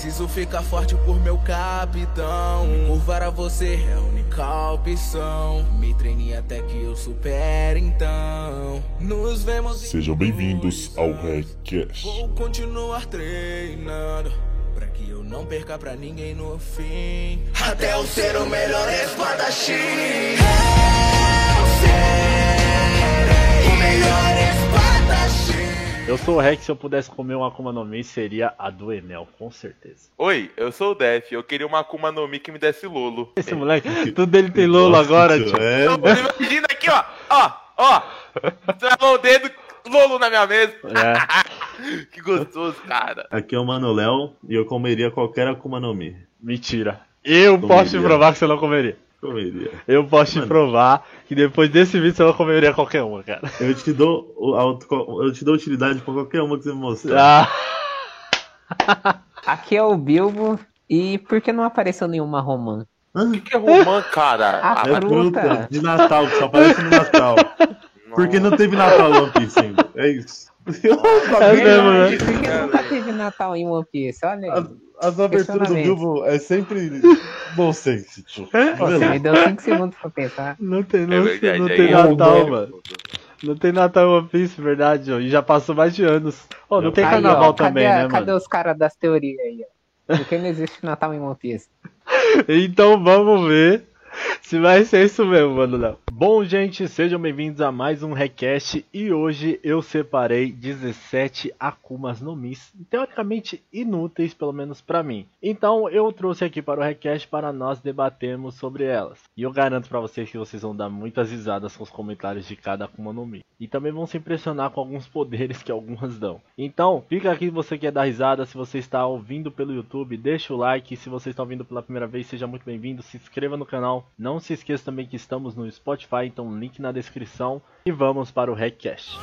Preciso ficar forte por meu capitão. Curvar a você é a única opção. Me treine até que eu supere então. Nos vemos. Sejam bem-vindos ao RecCast. Vou continuar treinando. Pra que eu não perca pra ninguém no fim. Até eu ser o melhor espadachim. Eu serei o melhor espadachim. Eu sou o Rex, se eu pudesse comer uma Akuma no Mi, seria a do Enel, com certeza. Oi, eu sou o Def, eu queria uma Akuma no Mi que me desse Lolo. Esse moleque, tudo dele tem Lolo agora, tio. É, Então, imagina aqui, ó, ó, ó, travou o dedo, Lolo na minha mesa. É, que gostoso, cara. Aqui é o Mano Léo e eu comeria qualquer Akuma no Mi. mentira. Eu posso te Comeria. provar que você não comeria. Comeria. Eu posso te Mano. provar que depois desse vídeo você não comeria qualquer uma, cara. Eu te dou, a eu te dou utilidade pra qualquer uma que você me mostrar. Ah, Aqui é o Bilbo. E por que não apareceu nenhuma romã? O que, que é romã, cara? Ah, É fruta. fruta de Natal, que só aparece no Natal. Porque não teve Natal One Piece ainda. É isso. É mesmo, né? Por que nunca teve Natal em One Piece? Olha aí. As, as aberturas do. Bilbo é sempre bom sense, tio. Você me deu 5 segundos pra pensar. não tem, É não, verdade, não aí tem é Natal, mano. Não tem Natal em One Piece, verdade, ó. E já passou mais de anos. Ó, não tem Aí, carnaval ó, também, cadê, a- né, Cadê mano? os caras das teorias aí, ó? Por que não existe Natal em One Piece? Então vamos ver se vai ser isso mesmo, mano. Léo. Bom, gente, sejam bem-vindos a mais um Recast e hoje eu separei 17 Akumas no Mis, teoricamente inúteis, pelo menos pra mim. Então eu trouxe aqui para o Recast para nós debatermos sobre elas. E eu garanto pra vocês que vocês vão dar muitas risadas com os comentários de cada Akuma no Mi. E também vão se impressionar com alguns poderes que algumas dão. Então, fica aqui se você quer dar risada, se você está ouvindo pelo YouTube, deixa o like. Se você está ouvindo pela primeira vez, seja muito bem-vindo. Se inscreva no canal. Não se esqueça também que estamos no Spotify, então link na descrição. E vamos para o Hackcast.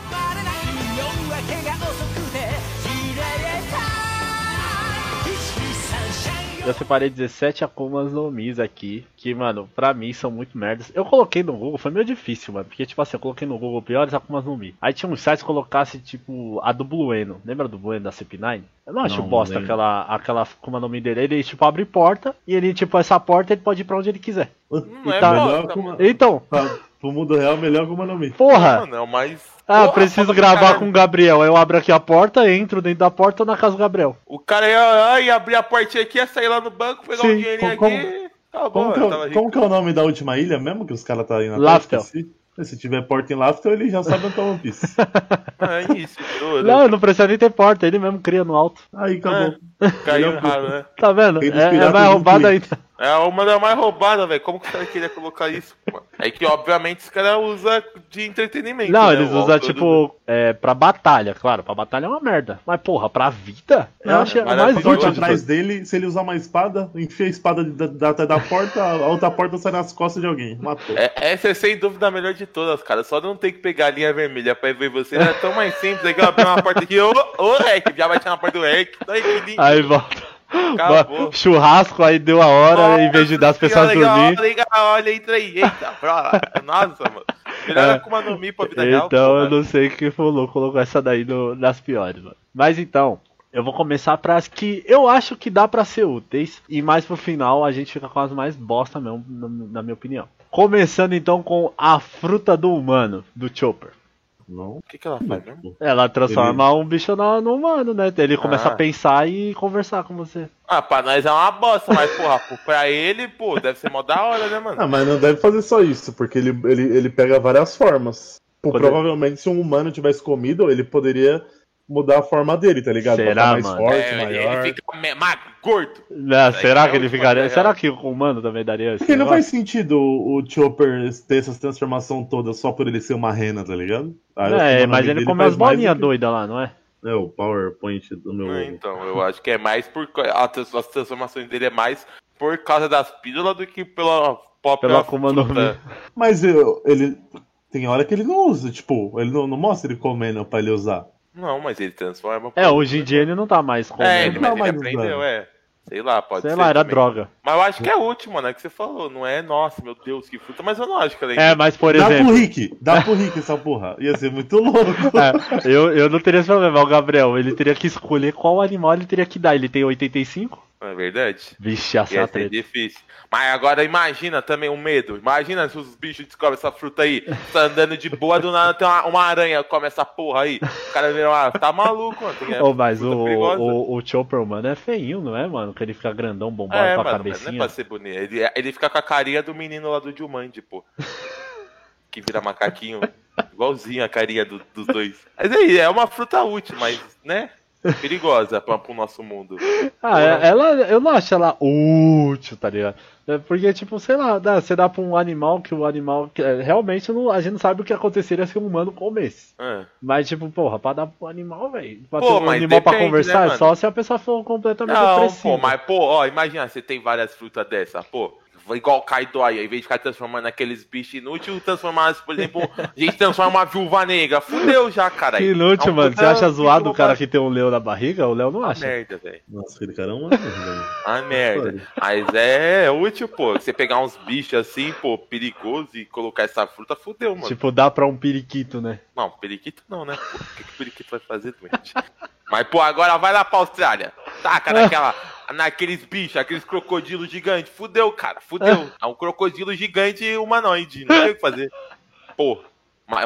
Eu separei 17 Akumas no Mis aqui, que, mano, pra mim são muito merdas. Eu coloquei no Google, foi meio difícil, mano, porque, tipo assim, eu coloquei no Google piores Akumas no Mi. Aí tinha uns sites que colocasse, tipo, a do Blueno. Lembra do Blueno da CP9? Eu não acho Não, bosta aquela, aquela Akuma no Mi dele. Ele, tipo, abre porta e ele, tipo, essa porta ele pode ir pra onde ele quiser. Não é Tá. melhor bosta, Akuma, mano. Então, pro mundo real, melhor Akuma no Mi. porra! Mano, é o mais... Ah, Porra, preciso gravar caralho. com o Gabriel. Aí eu abro aqui a porta, entro dentro da porta ou na casa do Gabriel. O cara ia, ia abrir a portinha aqui, ia sair lá no banco, pegar Sim, um dinheirinho como- aqui... Acabou, Como que, eu é, o- como que é o nome da última ilha mesmo que os caras tá aí na Laftel. Se tiver porta em Laftel, ele já sabe onde tá One Piece. É isso, né? Não, não precisa nem ter porta, ele mesmo cria no alto. Aí acabou. Caiu Melhor errado, né? Tá vendo? É, é mais do roubado ainda. É uma das mais roubadas, velho. Como que os caras queriam colocar isso? mano? É que, obviamente, os caras usam de entretenimento. Não, né? eles O usam do- tipo, é, pra batalha, claro, pra batalha é uma merda. Mas porra, pra vida? Eu Não, achei a mais de atrás dele, se ele usar uma espada, enfia a espada da, da, da, da porta, a outra porta sai nas costas de alguém. Matou. É, essa é sem dúvida a melhor de todas, cara. Só não tem que pegar a linha vermelha pra ver você. É tão mais simples. Aqui, ó, abrir uma porta aqui. Ô, ô, Rec, já vai tirar na porta do Rec. Que. Aí volta. Acabou. Churrasco, aí deu a hora, em vez de dar as pessoas Olha, dormir. Olha, olha, entra aí. Eita, brother. Nossa, mano. Melhor É. Akuma no Mi pra vida real. Então eu não sei quem falou, colocou essa daí no- nas piores, mano. Mas então, eu vou começar para as que eu acho que dá pra ser úteis. E mais pro final a gente fica com as mais bosta mesmo, na, na minha opinião. Começando então com a fruta do humano, do Chopper. Não. O que, que ela faz mesmo? Ela transforma um bicho no, no humano, né? Ele começa Ah. a pensar e conversar com você. Ah, pra nós é uma bosta, mas, porra, pra ele, pô, deve ser mó da hora, né, mano? Ah, mas não deve fazer só isso, porque ele, ele, ele pega várias formas. Pô, Poder- Provavelmente, se um humano tivesse comido, ele poderia mudar a forma dele, tá ligado? Será, mais mano? forte, É, ele- maior. ele fica magro, gordo. Né, será é que ele ficaria. real. Será que o humano também daria Porque não faz sentido o, o Chopper ter essas transformações todas só por ele ser uma rena, tá ligado? Aí É, mas ele come as mais bolinhas que- doidas lá, não é? É, o PowerPoint do meu. É, Então, eu acho que é mais por. As transformações dele é mais por causa das pílulas do que pela própria. Pela Akuma no. Mas eu- ele. Tem hora que ele não usa, tipo, ele não, não mostra ele comendo pra ele usar. Não, mas ele transforma. É, hoje em dia ele não tá mais comendo. É, ele, Não, mas ele mas, aprendeu, é. Sei lá, pode Sei ser. lá, era também. droga. Mas eu acho que é útil, mano. É que você falou. Não é, nossa, meu Deus, que fruta. Mas eu não acho que ela É, mas por Dá pro exemplo. Rick, dá pro Rick essa porra. Ia ser muito louco. É, eu, eu não teria esse problema. O Gabriel, ele teria que escolher qual animal ele teria que dar. Ele tem 85? Não é verdade? Vixe, essa Ia ser difícil. Mas agora imagina também o medo. Imagina se os bichos descobrem essa fruta aí. Você tá andando de boa, do nada tem uma, uma aranha come essa porra aí. O cara vira uma. Tá maluco, mano. Tem- Ô, mas o, perigosa. o, o Chopper, mano, é feinho, não é, mano? Que ele fica grandão, bombado É, com a mano, mas não é cabecinha. pra ser bonito. Ele, ele fica com a carinha do menino lá do Jumanji, pô. Que vira macaquinho. Igualzinho a carinha do- dos dois. Mas aí, é uma fruta útil, mas, né? Perigosa pra, pro nosso mundo. Ah, é- ela, eu não acho ela útil, tá ligado? É Porque, tipo, sei lá, dá- você dá pra um animal que o animal. que, é, realmente não- a gente não sabe o que aconteceria se um humano comesse. Ah, Mas, tipo, porra, pra dar pro animal, velho. Pra Pô, ter um animal pra depende, conversar, né, é mano? só se a pessoa for completamente Não, pô, mas, pô, ó, imagina, você tem várias frutas dessa, pô. Igual o Kaido aí, ao invés de ficar transformando aqueles bichos inúteis, transformar, por exemplo, a gente transforma uma viúva negra. Fudeu já, cara. Que inútil, É um mano. Você acha zoado o cara que tem um leão na barriga? O Léo não acha. merda, velho. Nossa, aquele cara é uma merda, velho. Uma merda. Mas é útil, pô. Você pegar uns bichos assim, pô, perigoso e colocar essa fruta, fudeu, mano. Tipo, dá pra um periquito, né? Não, periquito não, né? Pô, o que, que o periquito vai fazer, doente? Mas, pô, agora vai lá pra Austrália. Taca naquela, naqueles bichos, aqueles crocodilos gigantes. Fudeu, cara, fudeu. É um crocodilo gigante humanoide. Não tem o que fazer. Pô, mas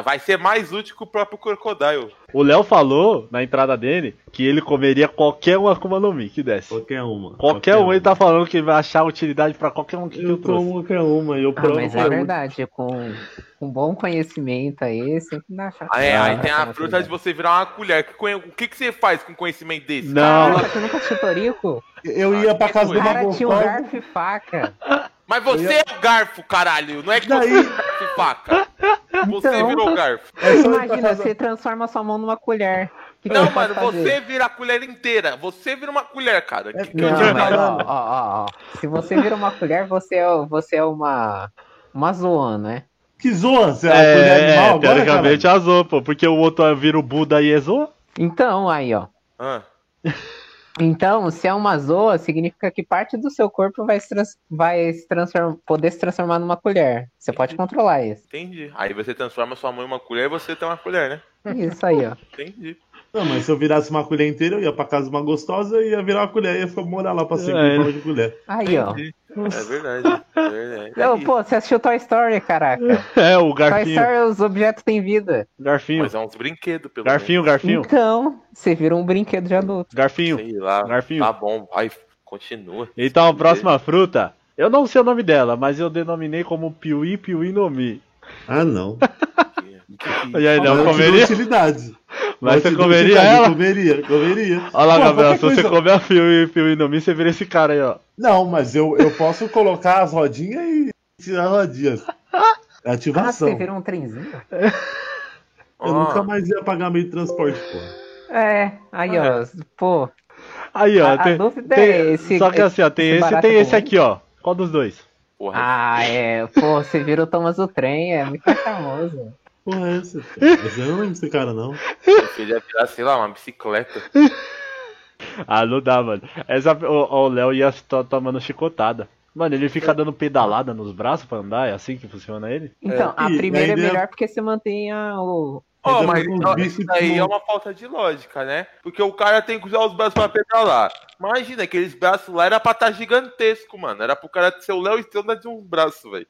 vai ser mais útil que o próprio crocodile. O Léo falou na entrada dele que ele comeria qualquer um Akuma no Mi que desse. Qualquer uma. Qualquer um ele tá falando que vai achar utilidade pra qualquer um que eu Eu trouxe. qualquer uma. e Eu Ah, provo mas é qualquer uma. verdade, com, com bom conhecimento aí, sempre dá chance. Ah, é, Ah, aí tem a fruta de você virar uma colher. O que, que você faz com conhecimento desse? Não. Caraca, você nunca assistiu Torico? Eu ia pra casa do cara tinha um garfo e faca. Mas você é o garfo, caralho. Não é que Daí- você é garfo e faca. Você Então. virou garfo. É Imagina, você transforma sua mão numa colher. Que que Não, você pode mano, fazer? você vira a colher inteira. Você vira uma colher, cara. Que, que Não, adianta? mas ó, ó, ó. Se você vira uma colher, você é, você é uma. Uma zoan, né? Que zoa, você é, uma colher É, animal agora, teoricamente cara? é azul, pô. Porque o outro vira o Buda e Ezo. Então, aí, ó. Ah, Então, se é uma zoa, significa que parte do seu corpo vai se, trans- vai se transform- poder se transformar numa colher. Você pode controlar isso. entendi. Aí você transforma sua mãe em uma colher e você tem uma colher, né? Isso aí, ó. Entendi. Não, mas se eu virasse uma colher inteira, eu ia pra casa de uma gostosa e ia virar uma colher. Ia ficar morar lá pra sempre É, forma de colher. Aí, ó. É verdade. É verdade. Não, Aí. pô, você assistiu Toy Story, caraca. É, o Toy garfinho. Story, os objetos têm vida. Garfinho. Mas é uns brinquedos, pelo Garfinho, garfinho. Então, você vira um brinquedo de adulto. Garfinho. Sei lá. Garfinho. Tá bom, vai. Continua. Então, a próxima fruta. Eu não sei o nome dela, mas eu denominei como Piuí Piuí no Mi. Ah, não. E aí, Não, comeria? utilidade. Mas você comeria ela? Comeria, comeria. Olha lá, Pô, Gabriel, se você comer a Piuí Piuí no Mi, você vira esse cara aí, ó. Não, mas eu, eu posso colocar as rodinhas e tirar as rodinhas. É Ah, você ativação. vira um trenzinho? Eu Ó, nunca mais ia pagar meio de transporte, pô. É, aí, ó. Pô, Aí, ó. A- a tem, dúvida tem- é esse- Só que assim, ó, tem esse esse e tem é esse aqui, ó. Qual dos dois? porra. ah, é. Pô, você vira o Thomas do trem, é muito famoso. Porra, é essa? cara? Mas eu não lembro desse cara, não. Você ia virar, sei lá, uma bicicleta. Ah, não dá, mano. Essa, o Léo ia to- tomando chicotada. Mano, ele fica dando pedalada nos braços pra andar, é assim que funciona ele? Então, a e primeira é ainda- melhor porque você mantém a- o. Ó, Ainda mas isso aí é uma falta de lógica, né? Porque o cara tem que usar os braços pra pedalar. Imagina, aqueles braços lá era pra estar gigantesco, mano. Era pro cara ser o Léo Estrela de uns braços, velho.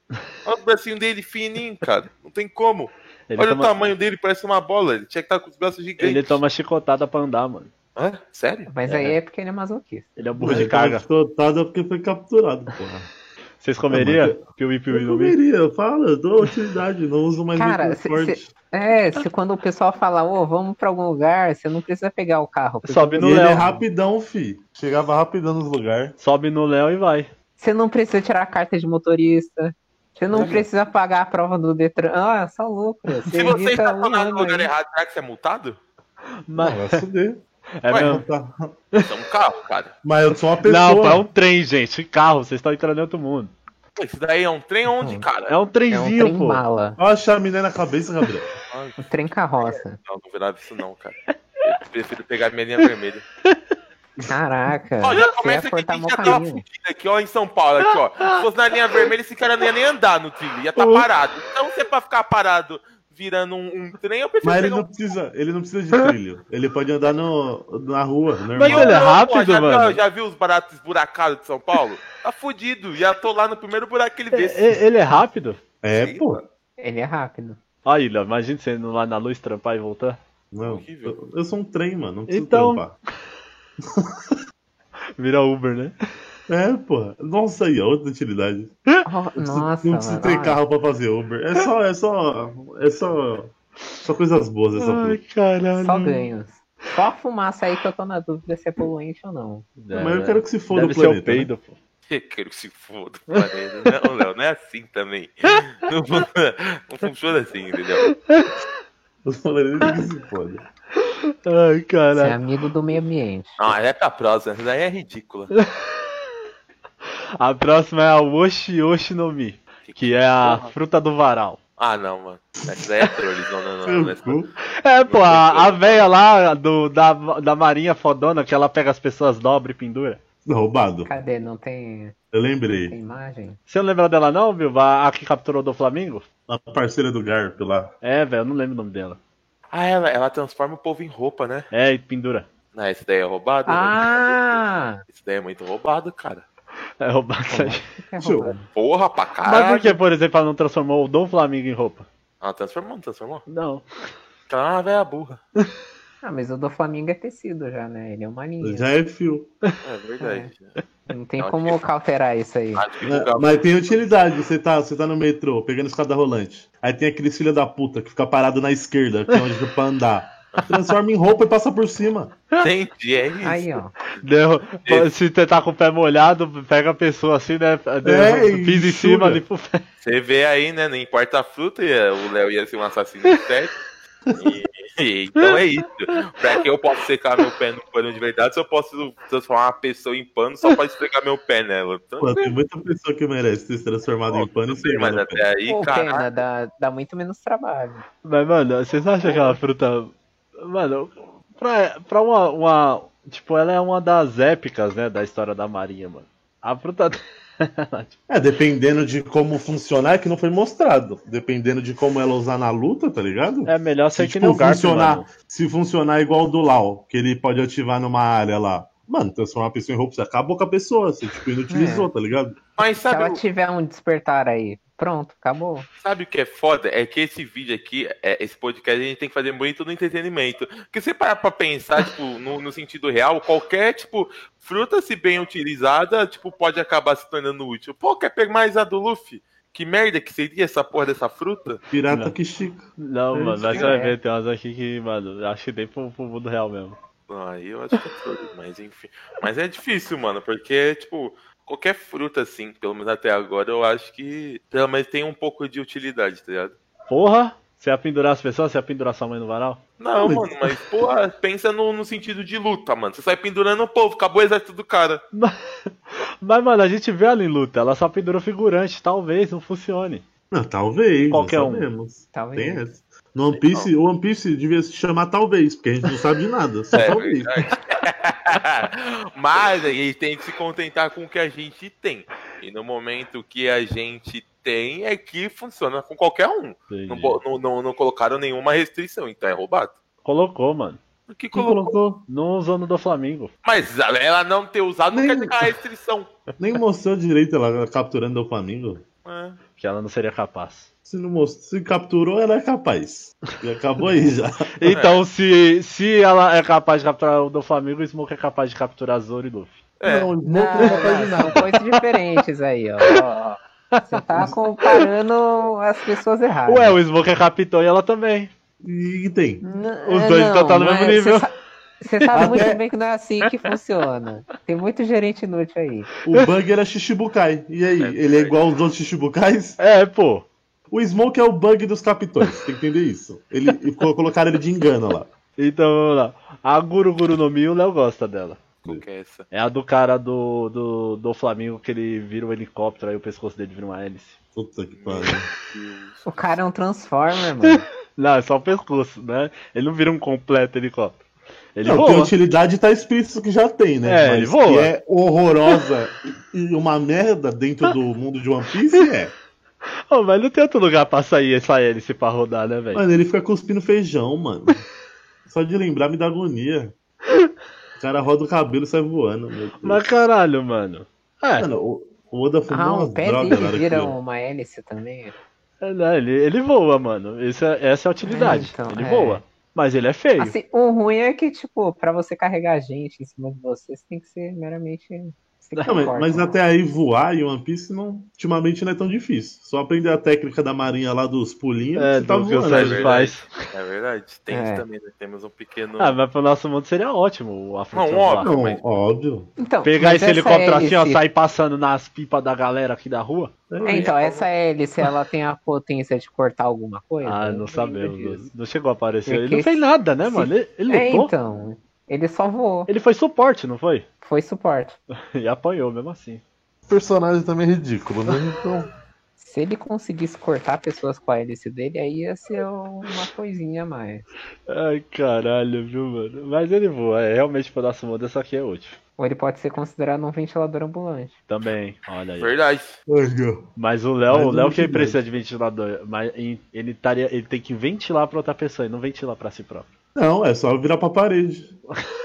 Olha o bracinho dele fininho, cara. Não tem como. Ele Olha toma, o tamanho dele, parece uma bola. Ele tinha que estar com os braços gigantes. ele toma chicotada pra andar, mano. Hã? Sério? Mas aí é porque ele é masoquista. Ele é burro de carga. Totado porque foi capturado, porra. Vocês comeriam? Piuí Piuí Eu comeria, eu falo, eu dou utilidade, não uso mais Cara, transporte. cê- É, se quando o pessoal fala, ô, vamos pra algum lugar, você não precisa pegar o carro. Sobe no ele é Léo. rapidão, fi. Chegava rapidão nos lugares. Sobe no Léo e vai. Você não precisa tirar a carta de motorista. Você não precisa pagar a prova do Detran. Ah, só lucro. Você Se você está um falando no ano lugar aí. errado, será que você é multado? Mas, Não, vai é Ué, mesmo. Tá. Isso é um carro, cara. Mas eu sou uma pessoa. Não, é um trem, gente. Carro, vocês estão entrando em outro mundo. Isso daí é um trem onde, cara? É um É um trenzinho, trem pô. mala. Olha a chaminé na cabeça, Gabriel. Um trem carroça. Não, não virava isso não, cara. Eu prefiro pegar minha linha vermelha. Caraca. Ó, já você ia começa que cortar a gente já tava caminho. fudido aqui, ó, em São Paulo, aqui, ó. Se fosse na linha vermelha, esse cara não ia nem andar no trilho, ia estar Uh. parado. Então, se é pra ficar parado virando um, um trem, eu prefiro Mas ele não um precisa, ele não precisa de trilho. Ele pode andar no, na rua, normal. Mas ele é rápido, já, mano. Viu, já viu os baratos esburacados de São Paulo? Tá fudido. Já tô lá no primeiro buraco que ele vê. E- Ele é rápido? É, Sim, pô. Ele é rápido. Aí, Léo, imagina você indo lá na luz trampar e voltar. Não, eu, eu sou um trem, mano. Não preciso Então- trampar. Vira Uber, né? É, porra. Nossa, aí, ó, outra utilidade. Oh, nossa, não precisa mano. ter carro pra fazer Uber. É só, é só, é só, só coisas boas essa Ai, caralho. Só ganhos. Só a fumaça aí que eu tô na dúvida se é poluente ou não. É, Mas eu quero que se foda Deve o ser planeta. o peido, pô. Eu quero que se foda o planeta. Não, Léo, não é assim também. Não, não funciona assim, entendeu? Né? O planeta que se foda. Ai, Você é caralho. amigo do meio ambiente. Ah, é pra prosa, essa daí é ridícula. A próxima é a Oshi Oshi no Mi, que é a fruta do varal. Ah, não, mano. Essa daí é trolls. Não, não, não. não. É, pô, a, a véia lá do, da, da marinha fodona, que ela pega as pessoas, dobra e pendura. Roubado. Cadê? Não tem, Eu tem lembrei. imagem? Você não lembra dela não, viu? A, a que capturou do Flamengo? A parceira do Garp lá. É, velho, eu não lembro o nome dela. Ah, ela, ela transforma o povo em roupa, né? É, e pendura. Não, esse daí é roubado? né? Ah! Esse daí é muito roubado, cara. É roubar essa gente. É roubado. Porra, pra Mas caralho. por que, por exemplo, ela não transformou o Dom Flamengo em roupa? Ah, transformou, não transformou? Não. Tá uma velha burra. Ah, mas o do Flamengo é tecido já, né? Ele é uma linha. Já é fio. É verdade. Não tem Não, como cauterar isso aí. Que Mas tem utilidade. Você tá, você tá no metrô, pegando escada rolante. Aí tem aqueles filha da puta que fica parado na esquerda, que é onde pra andar. Transforma em roupa e passa por cima. Entendi, é isso. Aí, ó. Deu, se você tá com o pé molhado, pega a pessoa assim, né? Deu, É, e pisa em cima ali pro pé. Você vê aí, né? Não importa a fruta, ia- o Léo ia ser um assassino de certo. E- então é isso. Pra que eu possa secar meu pé no pano de verdade, se eu posso transformar uma pessoa em pano só pra esfregar meu pé nela. Então, Pô, tem muita pessoa que merece ter se transformado em pano e ser mas até aí, Pô, cara. pena, dá, dá muito menos trabalho. Mas, mano, vocês acham aquela fruta. Mano, pra, pra uma, uma. Tipo, ela é uma das épicas, né? Da história da Marinha, mano. A fruta. É, dependendo de como funcionar, é que não foi mostrado. Dependendo de como ela usar na luta, tá ligado? é melhor ser se, que nem o Garp, funcionar, mano. se funcionar igual o do Lau, que ele pode ativar numa área lá. Mano, transformar a pessoa em roupa, você acabou com a pessoa, você tipo, inutilizou, tá ligado? Mas Se sabe, ela o- tiver um despertar aí, pronto, acabou. sabe o que é foda? É que esse vídeo aqui, é, esse podcast, a gente tem que fazer muito no entretenimento. Porque você parar pra pensar, tipo, no, no sentido real, qualquer, tipo, fruta, se bem utilizada, tipo, pode acabar se tornando útil. Pô, quer pegar mais a do Luffy? Que merda que seria essa porra dessa fruta? Pirata Não. que chica. Não, É mano, mas que você vai ver, tem umas aqui que, mano, acho que nem pro, pro mundo real mesmo. Aí eu acho que é tudo, mas enfim. Mas é difícil, mano, porque, tipo, qualquer fruta, assim, pelo menos até agora, eu acho que pelo menos tem um pouco de utilidade, tá ligado? Porra! Você ia pendurar as pessoas? Você ia pendurar sua mãe no varal? Não, Mas- mano, mas, porra, pensa no, no sentido de luta, mano. Você sai pendurando o povo, acabou o exército do cara. Mas, mano, a gente vê ela em luta, ela só pendurou figurante, talvez não funcione. Não, talvez, Qualquer não um. Talvez. Tem essa. No One Piece, o One Piece devia se chamar talvez, porque a gente não sabe de nada, só É talvez. Mas a gente tem que se contentar com o que a gente tem. E no momento que a gente tem é que funciona com qualquer um. Não, não, não, não colocaram nenhuma restrição, então é roubado. Colocou, mano. O que colocou? colocou? Não usou no do Flamengo. Mas ela não ter usado não Nem- quer dizer é restrição. Nem mostrou direito ela capturando o Flamengo. É. Que ela não seria capaz. Se não mostrou, se capturou, ela é capaz. E acabou aí já. Então, se, se ela é capaz de capturar o do Flamengo, o Smoke é capaz de capturar Zoro e Luffy. É. Não, Não, não é capaz de não, são coisas diferentes aí, ó. Ó, ó. Você tá comparando as pessoas erradas. Ué, o Smoke é capitão e ela também. E tem. N- os é, dois então tá no não mesmo é- nível. Você sa- você sabe Até- muito bem que não é assim que funciona. Tem muito gerente inútil aí. O Bug era Shichibukai. E aí, É ele é verdade. igual aos outros Shichibukais? É, pô. O Smoke é o Bug dos capitões, tem que entender isso. Ele co- colocaram ele de engano lá. Então vamos lá. A Guru Guru no Mi, o Léo gosta dela. Qual que é essa? É a do cara do, do, do Flamengo que ele vira um helicóptero, aí o pescoço dele vira uma hélice. Puta que pariu. O cara é um Transformer, mano. Não, é só o pescoço, né? Ele não vira um completo helicóptero. Ele Não, voa. tem utilidade tá explícito que já tem, né? É, Mas ele voa. que é horrorosa e uma merda dentro do mundo de One Piece, é. Ô, mas não tem outro lugar pra sair essa hélice pra rodar, né, velho? Mano, ele fica cuspindo feijão, mano. Só de lembrar me dá agonia. O cara roda o cabelo e sai voando. Mas caralho, mano. É, Mano, o, o Oda fumou Ah, o pé drogas dele que vira uma hélice também. é, né, ele, ele voa, mano. Esse é- essa é a utilidade. É, então, ele é. voa. Mas ele é feio. Assim, o ruim é que, tipo, pra você carregar gente em cima de você, você tem que ser meramente. Não, mas, mas até aí voar em One Piece não, ultimamente não é tão difícil. Só aprender a técnica da marinha lá dos pulinhos, É, tá que voando. Sérgio né? faz. É verdade. Tem É. também, né? Temos um pequeno. Ah, mas pro nosso mundo seria ótimo a Não, óbvio. Não, mas- óbvio. Então, Pegar esse essa helicóptero assim, ó, sair passando nas pipas da galera aqui da rua. É, então, essa hélice, ela tem a potência de cortar alguma coisa? Ah, não lembro sabemos. Não chegou a aparecer. Porque Ele não fez nada, né, se- mano? Ele, ele É, lutou. então. Ele só voou. Ele foi suporte, não foi? Foi suporte. E apanhou mesmo assim. O personagem também é ridículo, né? Então, Se ele conseguisse cortar pessoas com a hélice dele, aí ia ser uma coisinha a mais. Ai, caralho, viu, mano? Mas ele voa. É, realmente pro nosso mundo, essa aqui é útil. Ou ele pode ser considerado um ventilador ambulante. Também, olha aí. Verdade. Mas o Léo, o Léo que precisa de ventilador, mas ele, taria, ele tem que ventilar pra outra pessoa e não ventilar pra si próprio. Não, é só virar pra parede.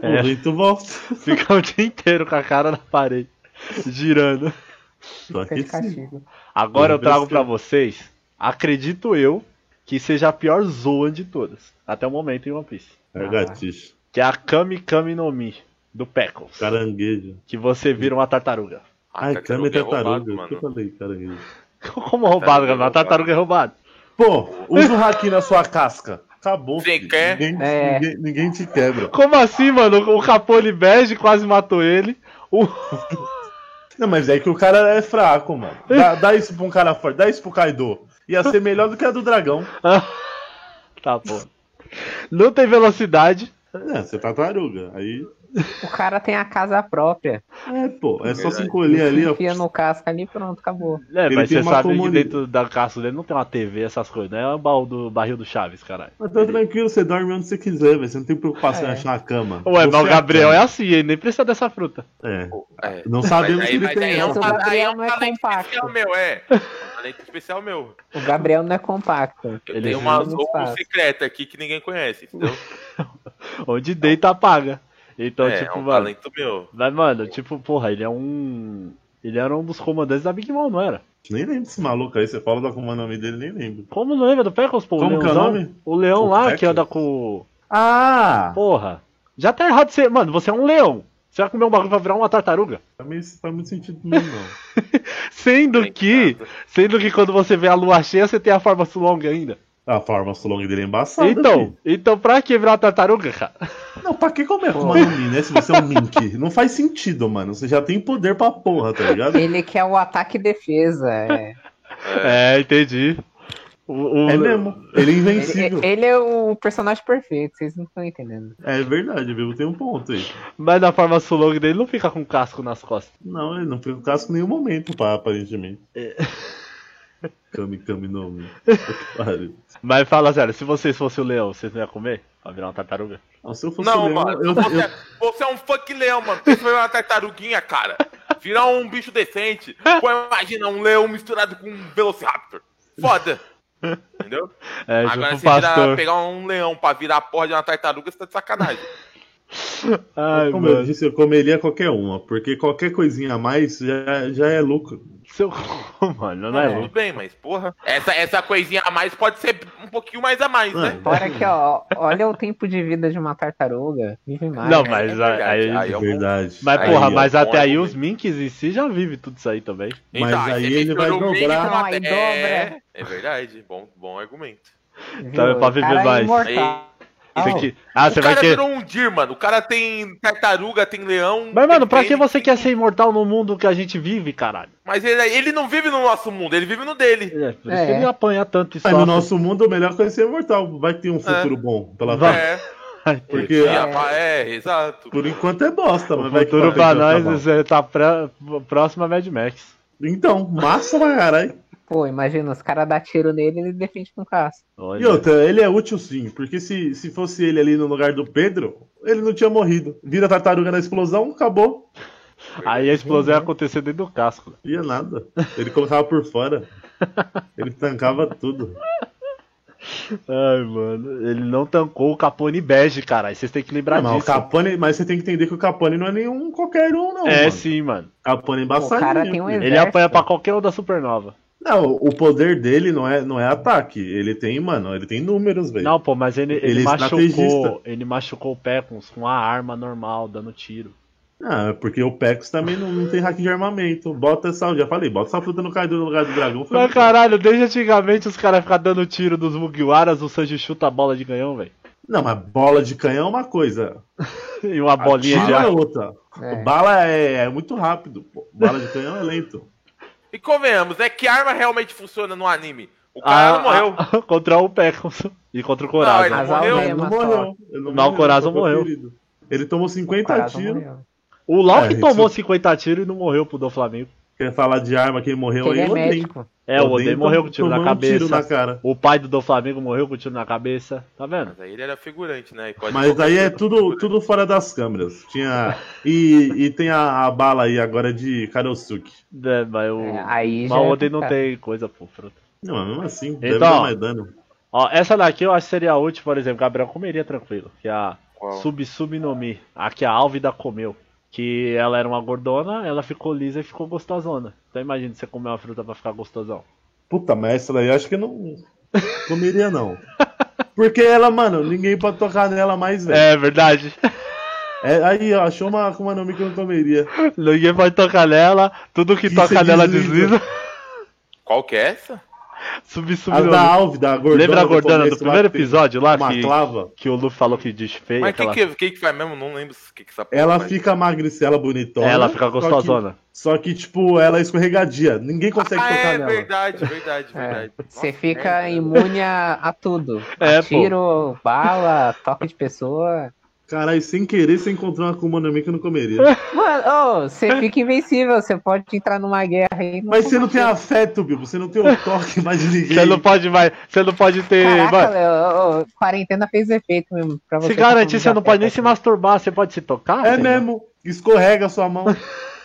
É. O vento volta. Fica o dia inteiro com a cara na parede, girando. Sim. castigo. Agora eu trago pra que- vocês, acredito eu, que seja a pior Zoan de todas, até o momento em One Piece. É gaticho. Que é a Kami Kami no Mi, do Peckles. Caranguejo. Que você vira uma tartaruga. Ai, Kami é tartaruga é roubado, que eu falei, caranguejo? Como roubado, é cara? A tartaruga é roubada. Pô, usa o haki na sua casca. Acabou. Você filho. quer? Ninguém, É. ninguém, ninguém te quebra. Como assim, mano? O Capone bege quase matou ele. O... Não, mas é que o cara é fraco, mano. Dá, dá isso pra um cara forte, dá isso pro Kaido. Ia ser melhor do que a do dragão. tá bom. Não tem velocidade. É, você tá tartaruga. Aí. O cara tem a casa própria. É, pô, é só se encolher ali, ó. Enfia no casco ali pronto, acabou. É, Ele mas tem você uma sabe que dentro da casca dele não tem uma TV, essas coisas, né? É o baú do barril do Chaves, caralho. Mas tá tranquilo, você dorme onde você quiser, velho. Você não tem preocupação em É. achar a cama. Ué, mas o é Gabriel é assim, ele nem precisa dessa fruta. É. É. Não sabemos Mas aí, ele tem aí é um. O Gabriel aí é não é talento compacto. especial meu, é. É um talento especial meu. O Gabriel não é compacto. Eu Ele tenho uma muito zoom fácil. secreta aqui que ninguém conhece, entendeu? Onde deita, apaga. Então, é, tipo, é um mano. talento meu. Mas, mano, tipo, porra, ele é um. Ele era um dos comandantes da Big Mom, não era? Nem lembro desse maluco aí. Você fala da como é o nome dele, nem lembro. Como não lembra do Peckles, pô? Como o que é o nome? O leão O lá que Peckles? anda com. Ah! Porra. Já tá errado ser. Mano, você é um leão. Você vai comer um bagulho pra virar uma tartaruga? Tá meio, faz muito sentido pra mim, não. Sendo Tem que. nada. Sendo que quando você vê a lua cheia, você tem a forma Sulong ainda. A forma long dele é embaçada. Então, filho. então pra que virar uma tartaruga, cara? Não, pra que comer com uma Mi, né? Se você é um Mink. Não faz sentido, mano. Você já tem poder pra porra, tá ligado? Ele quer o ataque e defesa. É, É, entendi. O, o- É mesmo. Ele é ele, invencível. ele é o personagem perfeito, vocês não estão entendendo. É verdade, viu? Tem um ponto aí. Mas na forma Sulong dele não fica com casco nas costas. Não, ele não foi o casco em nenhum momento, pá, aparentemente. É. Kami Kami no Mi. Puta que pariu. Mas fala sério, se vocês fossem o leão, vocês não iam comer? Pra virar uma tartaruga? Não, se eu fosse Não, leão, mano, eu, você, eu- você é um funk leão, mano. Pensa em uma tartaruguinha, cara. Virar um bicho decente. Pô, imagina um leão misturado com um velociraptor. Foda. Entendeu? É, Agora junto se virar, pegar um leão pra virar a porra de uma tartaruga, você tá de sacanagem. Ai, como eu mano. disse, eu comeria qualquer uma, porque qualquer coisinha a mais já, já é lucro. Seu... Mano, não é, É. louco. Tudo bem, mas porra. Essa, essa coisinha a mais pode ser um pouquinho mais a mais, né? Fora que, ó, olha o tempo de vida de uma tartaruga. Vive mais. Não, né? mas é verdade, aí. aí é Verdade. Mas, Aí, porra, ó, mas bom até aí os Minks em si já vive tudo isso aí também. Mas aí ele vai dobrar. Não, aí é, dobra. é verdade, bom, bom argumento. Viu? Tá, pra viver é mais. imortal. Você que... Ah, você o vai cara querer. virou um Dir, mano. O cara tem tartaruga, tem leão. Mas, mano, tem pra que você quer ser imortal no mundo que a gente vive, caralho? Mas ele, ele não vive no nosso mundo, ele vive no dele. É, por isso É. que ele apanha tanto e Mas no nosso mundo, o melhor coisa é ser imortal. Vai ter um futuro bom pela frente. É, Porque é, é, exato. por enquanto é bosta, mas O vai futuro pra pra vai nós você tá pré- próximo a Mad Max. Então, massa pra caralho. Pô, imagina, os caras dão tiro nele e ele defende com caça. Olha. E outra, ele é útil sim, porque se, se fosse ele ali no lugar do Pedro, ele não tinha morrido. Vira tartaruga na explosão, acabou. Aí a explosão ia acontecer dentro do casco. Ia nada. Ele colocava por fora. Ele tancava tudo. Ai, mano. Ele não tancou o Capone bege, cara. Aí vocês têm que lembrar Não, mas, o disso. Capone, mas você tem que entender que o Capone não é nenhum qualquer um, não. É, mano. sim, mano. Capone é O embaçadinho. cara tem um. Ele apanha pra qualquer um da supernova. Não, o poder dele não é, não é ataque. Ele tem, mano, ele tem números, velho. Não, pô, mas ele, ele, Ele é machucou. Ele machucou o Pecons com a arma normal, dando tiro. Ah, é porque o Pex também não, não tem hack de armamento. Bota essa, já falei, bota essa fruta no Kaido no lugar do dragão. fica Mas caralho, desde antigamente os caras ficam dando tiro dos Mugiwaras, o Sanji chuta a bola de canhão, velho. Não, mas bola de canhão é uma coisa. E uma bolinha de Bala é ar. outra. É. Bala é, é muito rápido, pô. Bala de canhão é lento. E convenhamos, né? Que arma realmente funciona no anime? O cara não morreu. ah, contra o Pecons e contra o Não, Coraza. ele As morreu. Ele não morreu. Ele não Não, o foi morreu. Ele tomou O 50 Coraza tiros. O Loki É, tomou isso- 50 tiros e não morreu pro do Flamengo. Quer falar de arma que ele morreu ele aí? é médico. É, o Oden morreu com tiro na um cabeça. tiro na cara. O pai do Flamengo morreu com tiro na cabeça. Tá vendo? Mas aí ele era figurante, né? Pode Mas aí é tudo, tudo fora das câmeras. Tinha. E, e tem a, a bala aí agora de Karosuke. É, mas o, É, aí mas o é Oden não tem coisa, pô, fruta. Não, mas mesmo assim, deve Então, dar mais dano. Ó, essa daqui eu acho que seria útil, por exemplo, Gabriel comeria tranquilo. Que é a? Sub Sub no Mi. A que a Álvida comeu. Que ela era uma gordona, ela ficou lisa e ficou gostosona. Então imagina você comer uma fruta pra ficar gostosão. Puta, mas essa daí eu acho que não comeria, não. Porque ela, mano, ninguém pode tocar nela mais, velho. É verdade. É, aí, ó, achou uma Akuma no Mi que eu não comeria. Ninguém pode tocar nela, tudo que, Que toca nela desliza. desliza. Qual que é essa? Sub Sub As no da. Alve, da gordona. Lembra a do gordona do começo lá, primeiro que episódio lá Uma que, clava. que o Luffy falou que desfez? Mas o que, aquela... que, que que faz mesmo? Não lembro o que, que essa Ela faz. fica magricela, bonitona. Ela fica só que- gostosona. Só que, tipo, ela é escorregadia. Ninguém consegue Ah, tocar é nela. verdade, verdade, É, verdade. Você fica merda. imune a, a tudo. É, a pô. tiro, bala, toque de pessoa. Caralho, sem querer, você encontrou uma Akuma no Mi que eu não comeria. Mano, você fica invencível. Você pode entrar numa guerra aí. Mas você não tem afeto, Bill. Você não tem o toque mais de ninguém. Você não pode mais. Você não pode ter. Caraca, Léo, ô, quarentena fez efeito mesmo. Pra você se garantir, você não pode nem se masturbar, você pode se tocar? É mesmo. Escorrega a sua mão.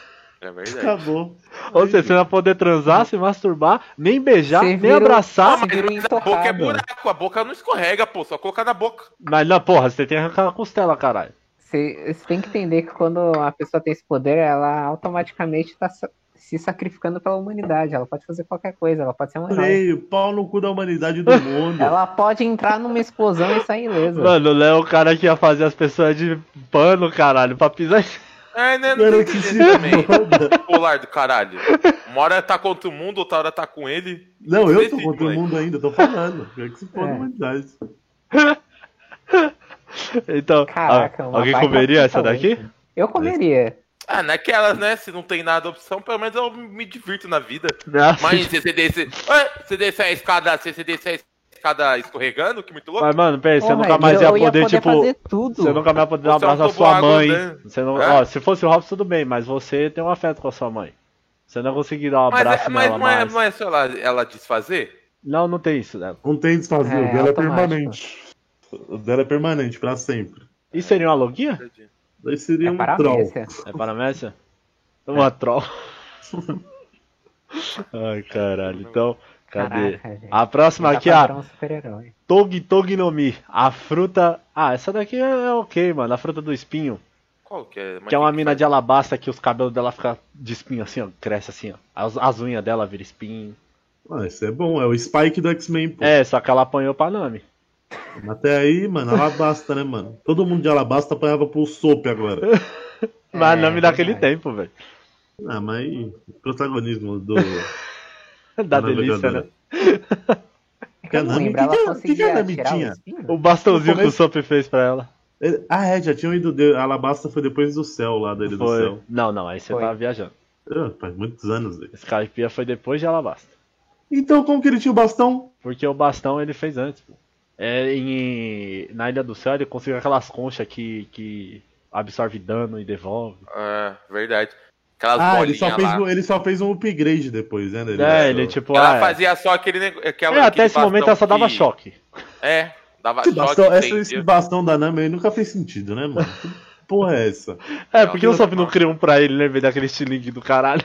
É verdade. Acabou. Ou seja, você não vai poder transar, se masturbar, nem beijar, Você nem abraçar. Você a boca é buraco, a boca não escorrega, pô. Só colocar na boca. Mas não, porra, você tem que arrancar a costela, caralho. Você, você tem que entender que quando a pessoa tem esse poder, ela automaticamente tá se sacrificando pela humanidade. Ela pode fazer qualquer coisa, ela pode ser um herói. Falei, pau no cu da humanidade do mundo. Ela pode entrar numa explosão e sair ilesa. Mano, o Léo é o cara que ia fazer as pessoas de pano, caralho, pra pisar. É, né? Não tem que se entender também. Polar do caralho. Uma hora tá contra o mundo, outra hora tá com ele. Não, eu tô contra o mundo ainda, tô falando. Quer que se foda É. humanidade. Então, Caraca, ah, alguém comeria essa daqui? Eu comeria. Ah, naquelas, né? Se não tem nada opção, pelo menos eu me divirto na vida. Nossa, Mas se você desce. Ué, você desce a escada, se você desce a escada escorregando, que muito louco. Mas, mano, peraí, você Porra, nunca mais eu ia poder, tipo. fazer tudo. Você nunca mais ia poder dar um é abraço à sua mãe. andando. Você não, É? ó, se fosse o Robson, tudo bem, mas você tem um afeto com a sua mãe. Você não conseguir dar um Mas, abraço é, mas nela não, é, mais. não é só ela, ela desfazer? Não, não tem isso, né? Não tem desfazer, É, o dela é permanente. O dela é permanente, pra sempre. Isso seria uma logia? Daí seria É um para troll. É paramécia? Uma troll. Ai, caralho. Então, cadê? Caraca, gente. A próxima aqui, pra ó. um. Togi Togi no Mi. A fruta. Ah, essa daqui é ok, mano. A fruta do espinho. Qual que é? Mas Que é uma que mina faz? de alabasta que os cabelos dela ficam de espinho assim, ó. Cresce assim, ó. As, as unhas dela viram espinho. Ah, isso é bom, é o Spike do X-Men, pô. É, só que ela apanhou pra Nami. Até aí, mano, alabasta, né, mano? Todo mundo de alabasta apanhava pro Soap agora. Mas a É, Nami daquele tempo, velho. Ah, mas aí, protagonismo do. Da delícia, né? É que eu não Nami, lembro, ela que que- conseguia que que a Nami tirar o tinha? O bastãozinho que o Sop fez pra ela. Ele- Ah, é, já tinham ido. De... Alabasta foi depois do céu lá da Ilha do Foi. Céu. Não, não, aí você Foi. tá viajando. Ah, faz muitos anos, velho. Skypiea foi depois de Alabasta. Então, como que ele tinha o bastão? Porque o bastão ele fez antes, pô. É, em, na Ilha do Céu ele conseguiu aquelas conchas que, que absorve dano e devolve. É, verdade. Aquelas Ah, ele só, fez lá. um, ele só fez um upgrade depois, né? dele? É, ele tipo. Ela ah, é. fazia só aquele negócio. aquela- É, até aquele esse momento ela só dava que- choque. É, dava Esse choque. bastão, essa- esse bastão da Nami aí nunca fez sentido, né, mano? porra é essa? É, porque o Sop não criou um pra ele, né? Vez daquele estilingue do caralho.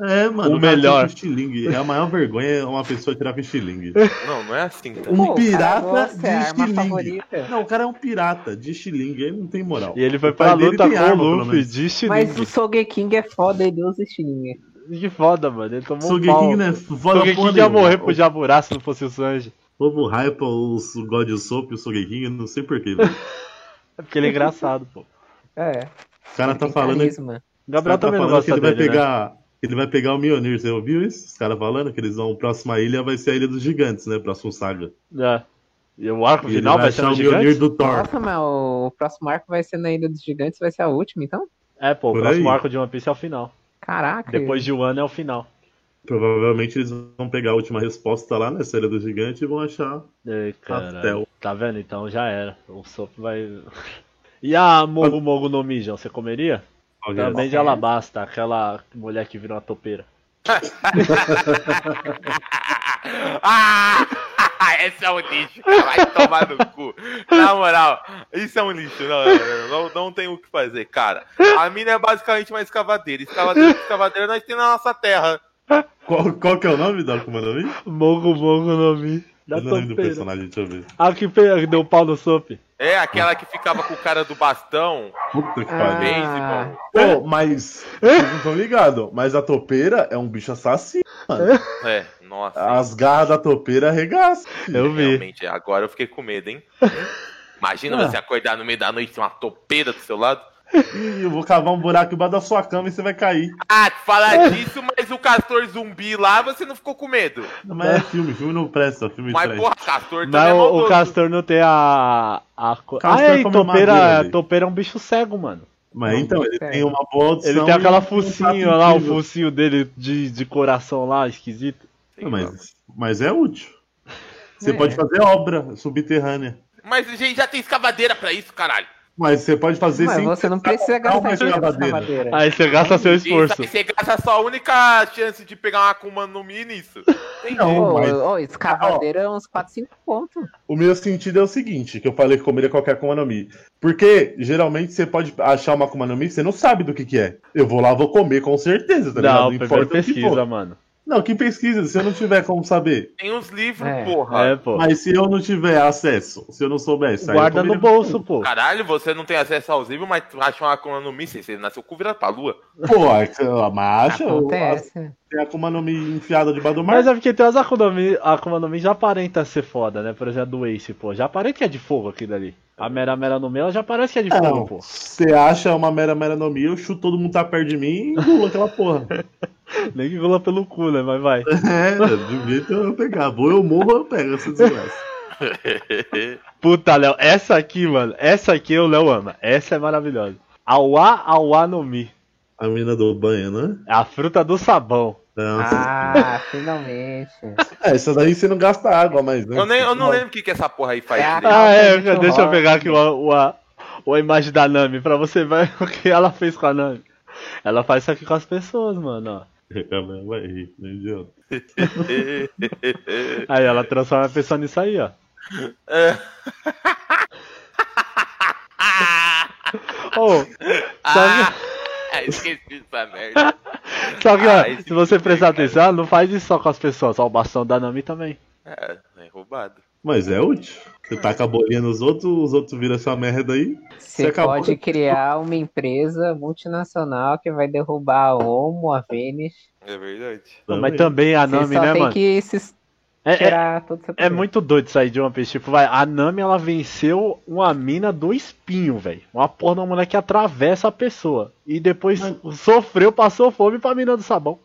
É, mano. O cara melhor. estilingue. É a maior vergonha é uma pessoa tirar com estilingue. Não, não é assim, tá? Um Pô, cara pirata de é arma estilingue. favorita. Não, o cara é um pirata de estilingue, ele não tem moral. E ele foi O pra luta com o Luffy de estilingue. Mas o Sogeking é foda, ele usa estilingue. Que foda, mano. Ele tomou um Sogeking, pau. né? Foda Sogeking ia morrer pro Jaburá se não fosse o Sanji. O povo hypa o God Soap e o Sogeking, eu não sei porquê, velho. É porque ele é engraçado, pô. É. O cara tá falando, carisma. O Gabriel cara tá também não falando que ele vai né? pegar. Ele vai pegar o Mjolnir, você ouviu isso? Os caras falando que eles vão. A próxima ilha vai ser a Ilha dos Gigantes, né? Próximo saga. É. E o arco E final vai, vai ser o Mjolnir gigante? do Thor. Nossa, mas o próximo arco vai ser na Ilha dos Gigantes, vai ser a última, então? É, pô, o Por próximo aí. arco de One Piece é o final. Caraca. Depois de um ano é o final. Provavelmente eles vão pegar a última resposta lá nessa Ilha do Gigante e vão achar. Ei, Pastel. Tá vendo? Então já era. O Sop vai. E a Mogo Mogo no Mijan, você comeria? Também de Alabasta, aquela mulher que virou uma topeira. Ah! Esse é um lixo, cara. vai tomar no cu. Na moral, isso é um lixo. Não, não, não, não tem o que fazer, cara. A mina é basicamente uma escavadeira. Escavadeira, escavadeira nós temos na nossa terra. Qual, qual que é o nome da Akuma no Mi? Mogo Mogo no Mi. Da Eu não lembro do personagem, deixa eu ver. A que pe- deu pau no Sop. É aquela que ficava com o cara do bastão. Puta que Ah. pariu. Pô, mas. Vocês não estão ligados, mas a topeira é um bicho assassino. É, nossa. As garras da topeira arregaçam. Eu vi. Realmente, agora eu fiquei com medo, hein? Imagina Ah. você acordar no meio da noite e ter uma topeira do seu lado. Ih, eu vou cavar um buraco embaixo da sua cama e você vai cair. Ah, falar disso, mas o castor zumbi lá, você não ficou com medo. Mas é filme, filme não presta, filme Mas, presta. porra, castor Mas também é o, o. Castor não tem a. a Castor ah, e come topeira, madeira topeira é um bicho cego, mano. Mas então, ele É. tem uma boa audição Ele tem aquela e um focinho lá, o focinho dele de, de coração lá, esquisito. Não, mas, mas é útil. Você É. pode fazer obra subterrânea. Mas a gente já tem escavadeira pra isso, caralho. Mas você pode fazer Mas sem você não precisa gastar uma dinheiro escavadeira. Aí você gasta seu esforço. E você gasta a sua única chance de pegar uma Akuma no Mi nisso. Entendi. Não, mas- ô, escavadeira é uns 4, 5 pontos. O meu sentido é o seguinte, que eu falei que comeria qualquer Akuma no Mi. Porque, geralmente, você pode achar uma Akuma no Mi, você não sabe do que que é. Eu vou lá, vou comer com certeza, tá Não, ligado? primeiro o que pesquisa, mano. Não, que pesquisa, se eu não tiver como saber. Tem uns livros, É. porra. É, pô. Mas se eu não tiver acesso, se eu não soubesse... Guarda no bolso, pô. Caralho, você não tem acesso aos livros, mas tu acha uma Akuma no Mi, você nasceu com virado pra lua. Pô, é que- mas acha, Acontece. tem a Akuma no Mi enfiada debaixo do mar. Mas é porque tem as Akuma no Mi, a Akuma no Mi já aparenta ser foda, né? Por exemplo, a do Ace, pô. Já aparenta que é de fogo aquilo ali. A Mera Mera no Mi, ela já parece que é de fogo, Não, pô. você acha uma mera mera no Mi, eu chuto todo mundo tá perto de mim e engulo aquela porra. Nem que gula pelo cu, né? Mas vai. É, de jeito eu pegar. Vou eu morro, eu pego essa desgraça. Puta, Léo, essa aqui, mano. Essa aqui o Léo ama. Essa é maravilhosa. Awa Awa no Mi. A mina do banho, né? É a fruta do sabão. Nossa. Ah, finalmente. É, essa daí você não gasta água, mas. Né? Eu, nem, eu não lembro o que, que essa porra aí faz. É. Ah, é, Deixa eu pegar aqui o, o, a, o a imagem da Nami pra você ver o que ela fez com a Nami. Ela faz isso aqui com as pessoas, mano, ó. Calma, vai rir, né, idiota? Aí ela transforma a pessoa nisso aí, ó. Ô, só Ah, esqueci essa merda. que, só que ó, Ah, esse se você filme, prestar cara. atenção, ela não faz isso só com as pessoas, ó, o bastão da Nami também. É, é roubado. Mas é útil. Você taca a bolinha nos outros, os outros viram essa merda aí. Você acabou pode de- criar uma empresa multinacional que vai derrubar a Omo, a Vênus. É verdade. Mas também a Nami, né, mano? que se É, é, é muito doido isso aí de One Piece. Tipo, vai, a Nami ela venceu uma mina do espinho, velho. Uma porra de uma mulher que atravessa a pessoa. E depois sofreu, passou fome pra mina do sabão.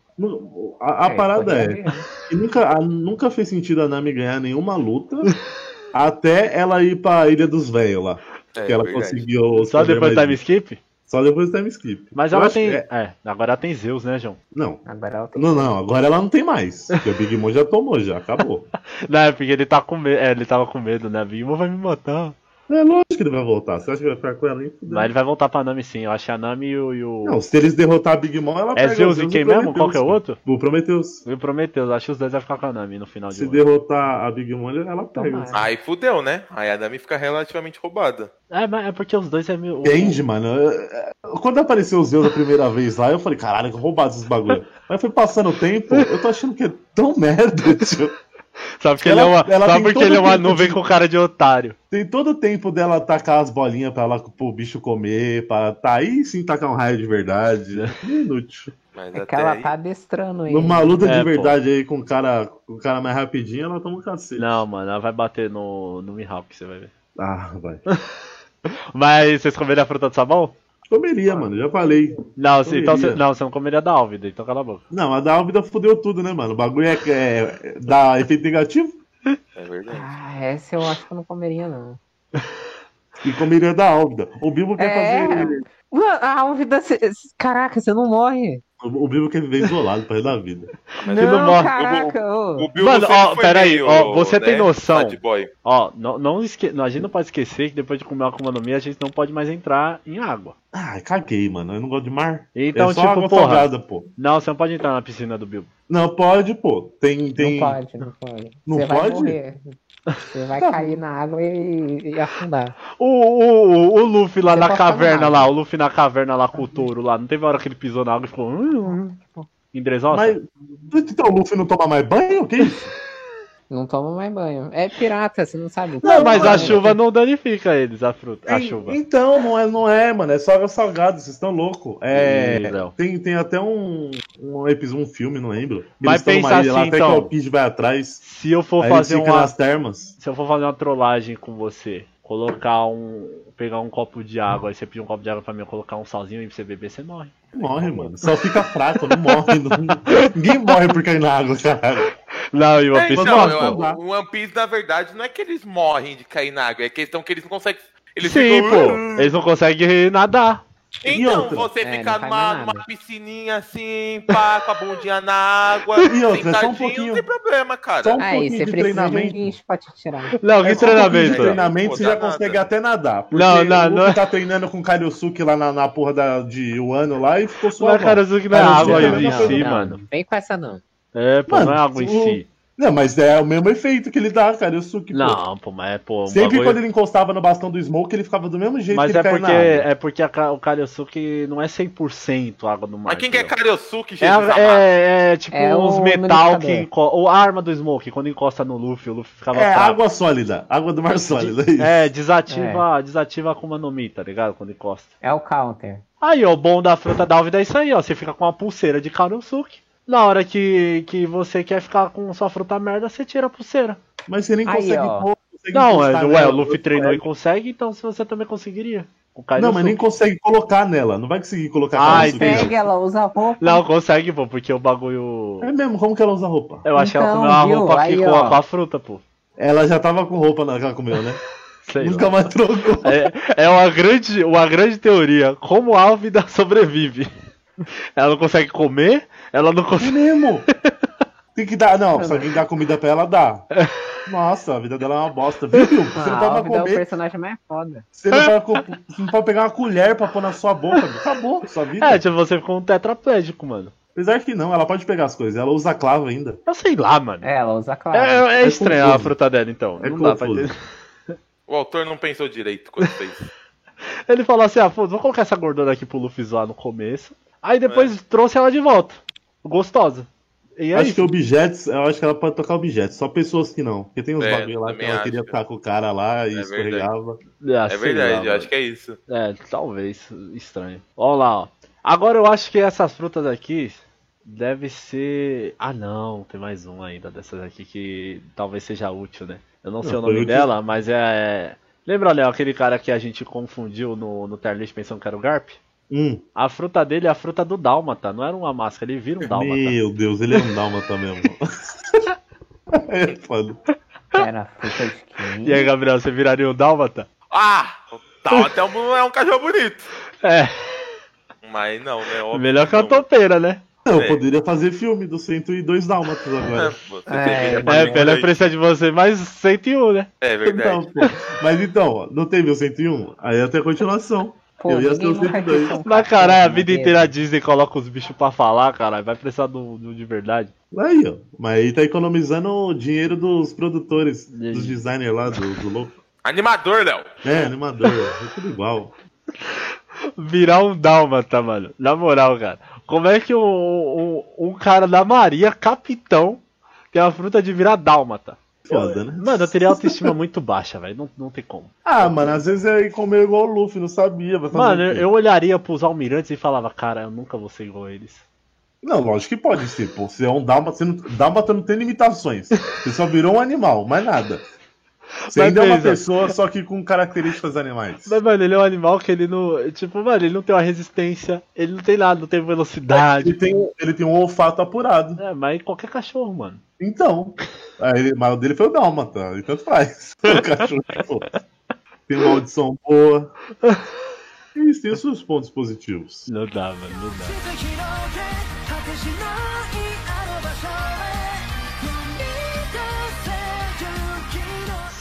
A, a É, parada é que nunca, a- nunca fez sentido a Nami ganhar nenhuma luta até ela ir pra Ilha dos Velhos lá. É, que ela verdade. conseguiu. Só depois do time skip? Só depois do time skip. Mas ela tem. é- É, agora ela tem Zeus, né, João? Não. Agora ela tem Não, não, agora ela não tem mais. Porque o Big Mom já tomou, já acabou. Não, é porque ele tá com medo. É, ele tava com medo, né? A Big Mom vai me matar. É lógico que ele vai voltar. Você acha que vai ficar com ela aí? Fudeu. Mas ele vai voltar pra Nami sim. Eu acho que a Nami e o. e o- Não, se eles derrotar a Big Mom, ela É pega Zeus e quem mesmo? Qual que é o Prometheus. outro? O Prometheus. O Prometheus. Acho que os dois vai ficar com a Nami no final de Se derrotar a Big Mom, ela pega. Aí fudeu, né? Aí a Nami fica relativamente roubada. É, mas é porque os dois é meio. Entende, mano? É, Quando apareceu o Zeus a primeira vez lá, eu falei, caralho, que roubado esses bagulho. Mas foi passando o tempo, eu tô achando que é tão merda, tio. Sabe porque Ela- ele é uma, ela sabe porque ele é uma nuvem de- com cara de otário. Tem todo o tempo dela tacar as bolinhas pra lá pro bicho comer, pra tá aí sim tacar um raio de verdade. Inútil. Mas É que até ela aí... tá adestrando aí. Numa luta É, de pô. verdade aí com o cara, com o cara mais rapidinho, ela toma um cacete. Não, mano, ela vai bater no, no Mihawk, você vai ver. Ah, vai. Mas vocês comeram a fruta do sabão? Comeria, mano, já falei. Não, você, então você, não, você não comeria da Álvida, então cala a boca. Não, a da Álvida fudeu tudo, né, mano? O bagulho é, é dá efeito negativo É verdade. Ah, essa eu acho que eu não comeria, não. e comeria da Álvida. O Bibo quer É. fazer. A Álvida. cê- Caraca, você não morre. O Bibo quer viver isolado pra resto da vida. Você não morre. caraca. ô. O Bill Mano, ó, peraí, ó, você né, tem noção? Ó, não, não esque... não, a gente não pode esquecer que depois de comer uma Akuma no Mi, a gente não pode mais entrar em água. Ah, caguei, mano. Eu não gosto de mar. Então, é só tipo, água porra. salgada, pô. Não, você não pode entrar na piscina do Bilbo. Não, pode, pô. Tem. tem... Não pode, não pode. Não Você vai pode? Você vai cair na água e, e afundar. O, o, o, o Luffy lá Você na caverna na lá, o Luffy na caverna lá com o touro lá, não teve hora que ele pisou na água e ficou. Hum, hum, em Dressrosa? Mas. Então o Luffy não toma mais banho? Que isso? Não toma mais banho. É pirata, você não sabe. Não, mas a Mano, chuva não danifica eles, a fruta. A chuva. Então, não é, não é, mano. É só água salgada, vocês estão loucos. É. Tem, tem até um, um episódio, um filme, não lembro. Mas pensa ilha lá, assim, até então. que o Alpige vai atrás. Se eu for fazer uma. nas termas. Se eu for fazer uma trollagem com você, colocar um. pegar um copo de água, aí você pedir um copo de água pra mim, eu colocar um salzinho e pra você beber, você morre. Morre, mano. Só fica fraco, não morre. não- Ninguém morre por cair na água, caralho. Não, e o One É, Piece então, morre, eu- pô. o One Piece, na verdade, não é que eles morrem de cair na água, é questão que eles não conseguem. Eles Sim, ficam, pô. "Uh". Eles não conseguem nadar. E Então, você É, ficar não numa, numa piscininha assim, pá, com a bundinha na água, E outra, só um sentadinho, pouquinho- não tem problema, cara. Só um Aí, pouquinho você de precisa de um treinamento. guincho pra te tirar. Não, que É só um treinamento. de treinamento, Pô, você já nada. consegue até nadar. Porque Não, não, não. tá treinando com o Karyosuke lá na, na porra da, de Wano lá e ficou Mas suave. Não é Cara, água você em si, não, mano. Vem com essa não. É, pô, Mano, não é água em o- si. Não, mas é o mesmo efeito que ele dá, Karyosuke. pô. Não, pô, mas é, pô, um Sempre bagulho- quando ele encostava no bastão do Smoke, ele ficava do mesmo jeito Mas que é ele porque, na água. é porque a o Karyosuke não é 100% água do mar. Mas quem que é? Karyosuke, É, Jesus amado? é, é tipo É uns metal que encosta. Ou a arma do Smoke, quando encosta no Luffy, o Luffy ficava É fraco. água sólida, água do mar sólida. É, isso. É, desativa, desativa a Akuma no Mi, tá ligado? Quando encosta. É o counter. Aí, ó, o bom da fruta da Álvida é isso aí, ó. Você fica com uma pulseira de Karyosuke. Na hora que, que você quer ficar com sua fruta merda, você tira a pulseira. Mas você nem Aí, consegue, ó. pôr, consegue Não, é, ué, o Luffy treinou e consegue. então se você também conseguiria. Não, mas nem consegue colocar nela. Não vai conseguir colocar Ah, nela. Pega, ela usa roupa. Não, consegue, pô, porque o bagulho. É mesmo, como que ela usa roupa? Eu acho que ela Então, comeu uma viu? roupa aqui Aí, com, a, com a fruta, pô. Ela já tava com roupa na que ela comeu, né? Sei Nunca lá. mais trocou. É, é uma, grande, uma grande teoria. Como a Álvida sobrevive? Ela não consegue comer, ela não É consegue. mesmo. Tem que dar. Não, se alguém dá comida pra ela, dá. Nossa, a vida dela é uma bosta. Viu, Bill? Você não Ah, a pode é o comer. personagem mais foda. Você não pode, você não pode pegar uma colher pra pôr na sua boca. Bill. Acabou sua vida. É, tipo, você ficou um tetraplégico, mano. Apesar que não, ela pode pegar as coisas. Ela usa clava ainda. Eu sei lá, mano. É, ela usa claro. É, é É estranho a confuso. fruta dela, então. É não dá pra confuso. entender. O autor não pensou direito quando fez. Ele falou assim: ah, foda, vou colocar essa gordura aqui pro Luffy zoar no começo. Aí depois É. trouxe ela de volta. Gostosa. E é acho isso. que objetos, eu acho que ela pode tocar objetos, só pessoas que não. Porque tem uns É, bagulho lá que ela acho. queria ficar com o cara lá e É escorregava. Ah, É sei verdade, lá, eu acho que é isso. É, talvez. Estranho. Vamos lá, ó. Agora eu acho que essas frutas aqui deve ser. Ah não, tem mais uma ainda dessas aqui que talvez seja útil, né? Eu não, sei Não, o nome dela, mas é. Lembra, Léo, aquele cara que a gente confundiu no, no tier list pensando que era o Garp? Hum, A fruta dele é a fruta do Dálmata, não era uma máscara, ele vira um Dálmata. meu Deus, ele é um dálmata mesmo. é foda. Era fruta de quem? E aí, Gabriel, você viraria um Dálmata? Ah! Tá, até um, é um cachorro bonito. É, Mas não, né? Óbvio melhor que a topeira, né? Eu É. poderia fazer filme do 102 Dálmatas É, agora. É, É, fazer pela isso aí. precisa de você, mais 101, né? É verdade. Então, pô. Mas então, ó, não teve o 101? Aí ia ter continuação. Pô, Eu ia ser o nunca 102. viu um Mas caralho, a vida inteira a Disney coloca os bichos pra falar, caralho. Vai precisar do, do de verdade. Aí, ó. Mas aí tá economizando o dinheiro dos produtores, dos designers lá, do, do louco. Animador, Léo. É, animador, é tudo igual. Virar um dálmata, mano. Na moral, cara. Como é que um, um, um cara da Maria, capitão, tem a fruta de virar dálmata? Foda, né? Mano, eu teria autoestima muito baixa, velho. Não, não tem como. Ah, mano, às vezes é comer igual o Luffy, não sabia. Mano, eu olharia pros almirantes e falava, cara, eu nunca vou ser igual a eles. Não, lógico que pode ser, pô. Você é um dálmata, você não... dálmata não tem limitações. Você só virou um animal, mais nada. Você Mas ainda é uma pessoa, só que com características animais. Mas, mano, ele é um animal que ele não. Tipo, mano, ele não tem uma resistência, ele não tem nada, não tem velocidade. Ele tem, ele tem um olfato apurado. É, mas qualquer cachorro, mano. Então. Aí, ele- mas o dele foi o dálmata, e tanto faz. O cachorro, pô. Tem uma audição boa. Isso tem os seus pontos positivos. Não dá, mano, não dá.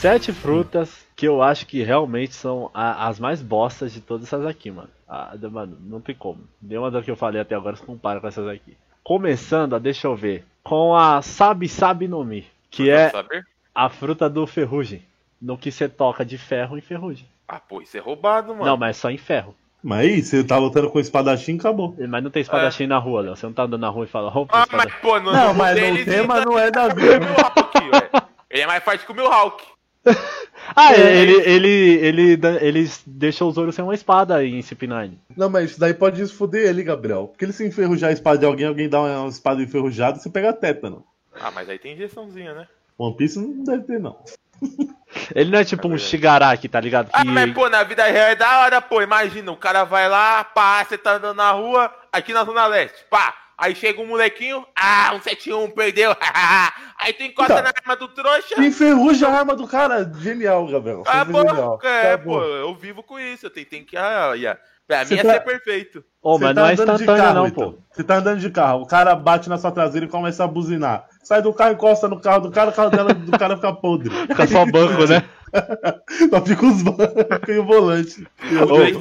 Sete frutas que eu acho que realmente são a- as mais bostas de todas essas aqui, mano. Ah, mano, não tem como. Nenhuma das que eu falei até agora se compara com essas aqui. Começando, ó, deixa eu ver, com a Sabi Sabi no Mi, que é Saber? a fruta do ferrugem. No que você toca de ferro em ferrugem. Ah, pô, isso é roubado, mano. Não, mas é só em ferro. Mas aí, você tá lutando com espadachim, acabou. Mas não tem espadachim na rua, Léo. Você não tá andando na rua e fala, opa, Ah, espadachim. mas, pô, Não, no mas o tema ainda não é da vida. Mihawk, ué. Ele é mais forte que o Mihawk. Ah, É. ele, ele, ele, dá- ele deixa o Zoro sem uma espada em CP9. Não, mas isso daí pode fuder ele, Gabriel. Porque ele se enferrujar a espada de alguém, alguém dá uma espada enferrujada, você pega tétano. Ah, mas aí tem injeçãozinha, né? One Piece não deve ter, não. Ele não é tipo É um. Shigaraki, tá ligado? Ah, Que... mas pô, na vida real é da hora, pô. Imagina, o cara vai lá, pá, você tá andando na rua, aqui na Zona Leste, pá. Aí chega um molequinho, ah, um 71, perdeu. aí tu encosta Então. na arma do trouxa. Enferruja a arma do cara. Genial, Gabriel. Ah, pô, genial. é, Acabou. pô, eu vivo com isso. Eu tenho, tenho que. Ah, yeah. Pra Você mim é tá- ser perfeito. Ô, Você mas tá não é andando de instantâneo carro, não, então. pô. Você tá andando de carro, o cara bate na sua traseira e começa a buzinar. Sai do carro, encosta no carro do cara, o carro dela, do cara fica podre. Fica só banco, né? Só fica os bancos e o volante.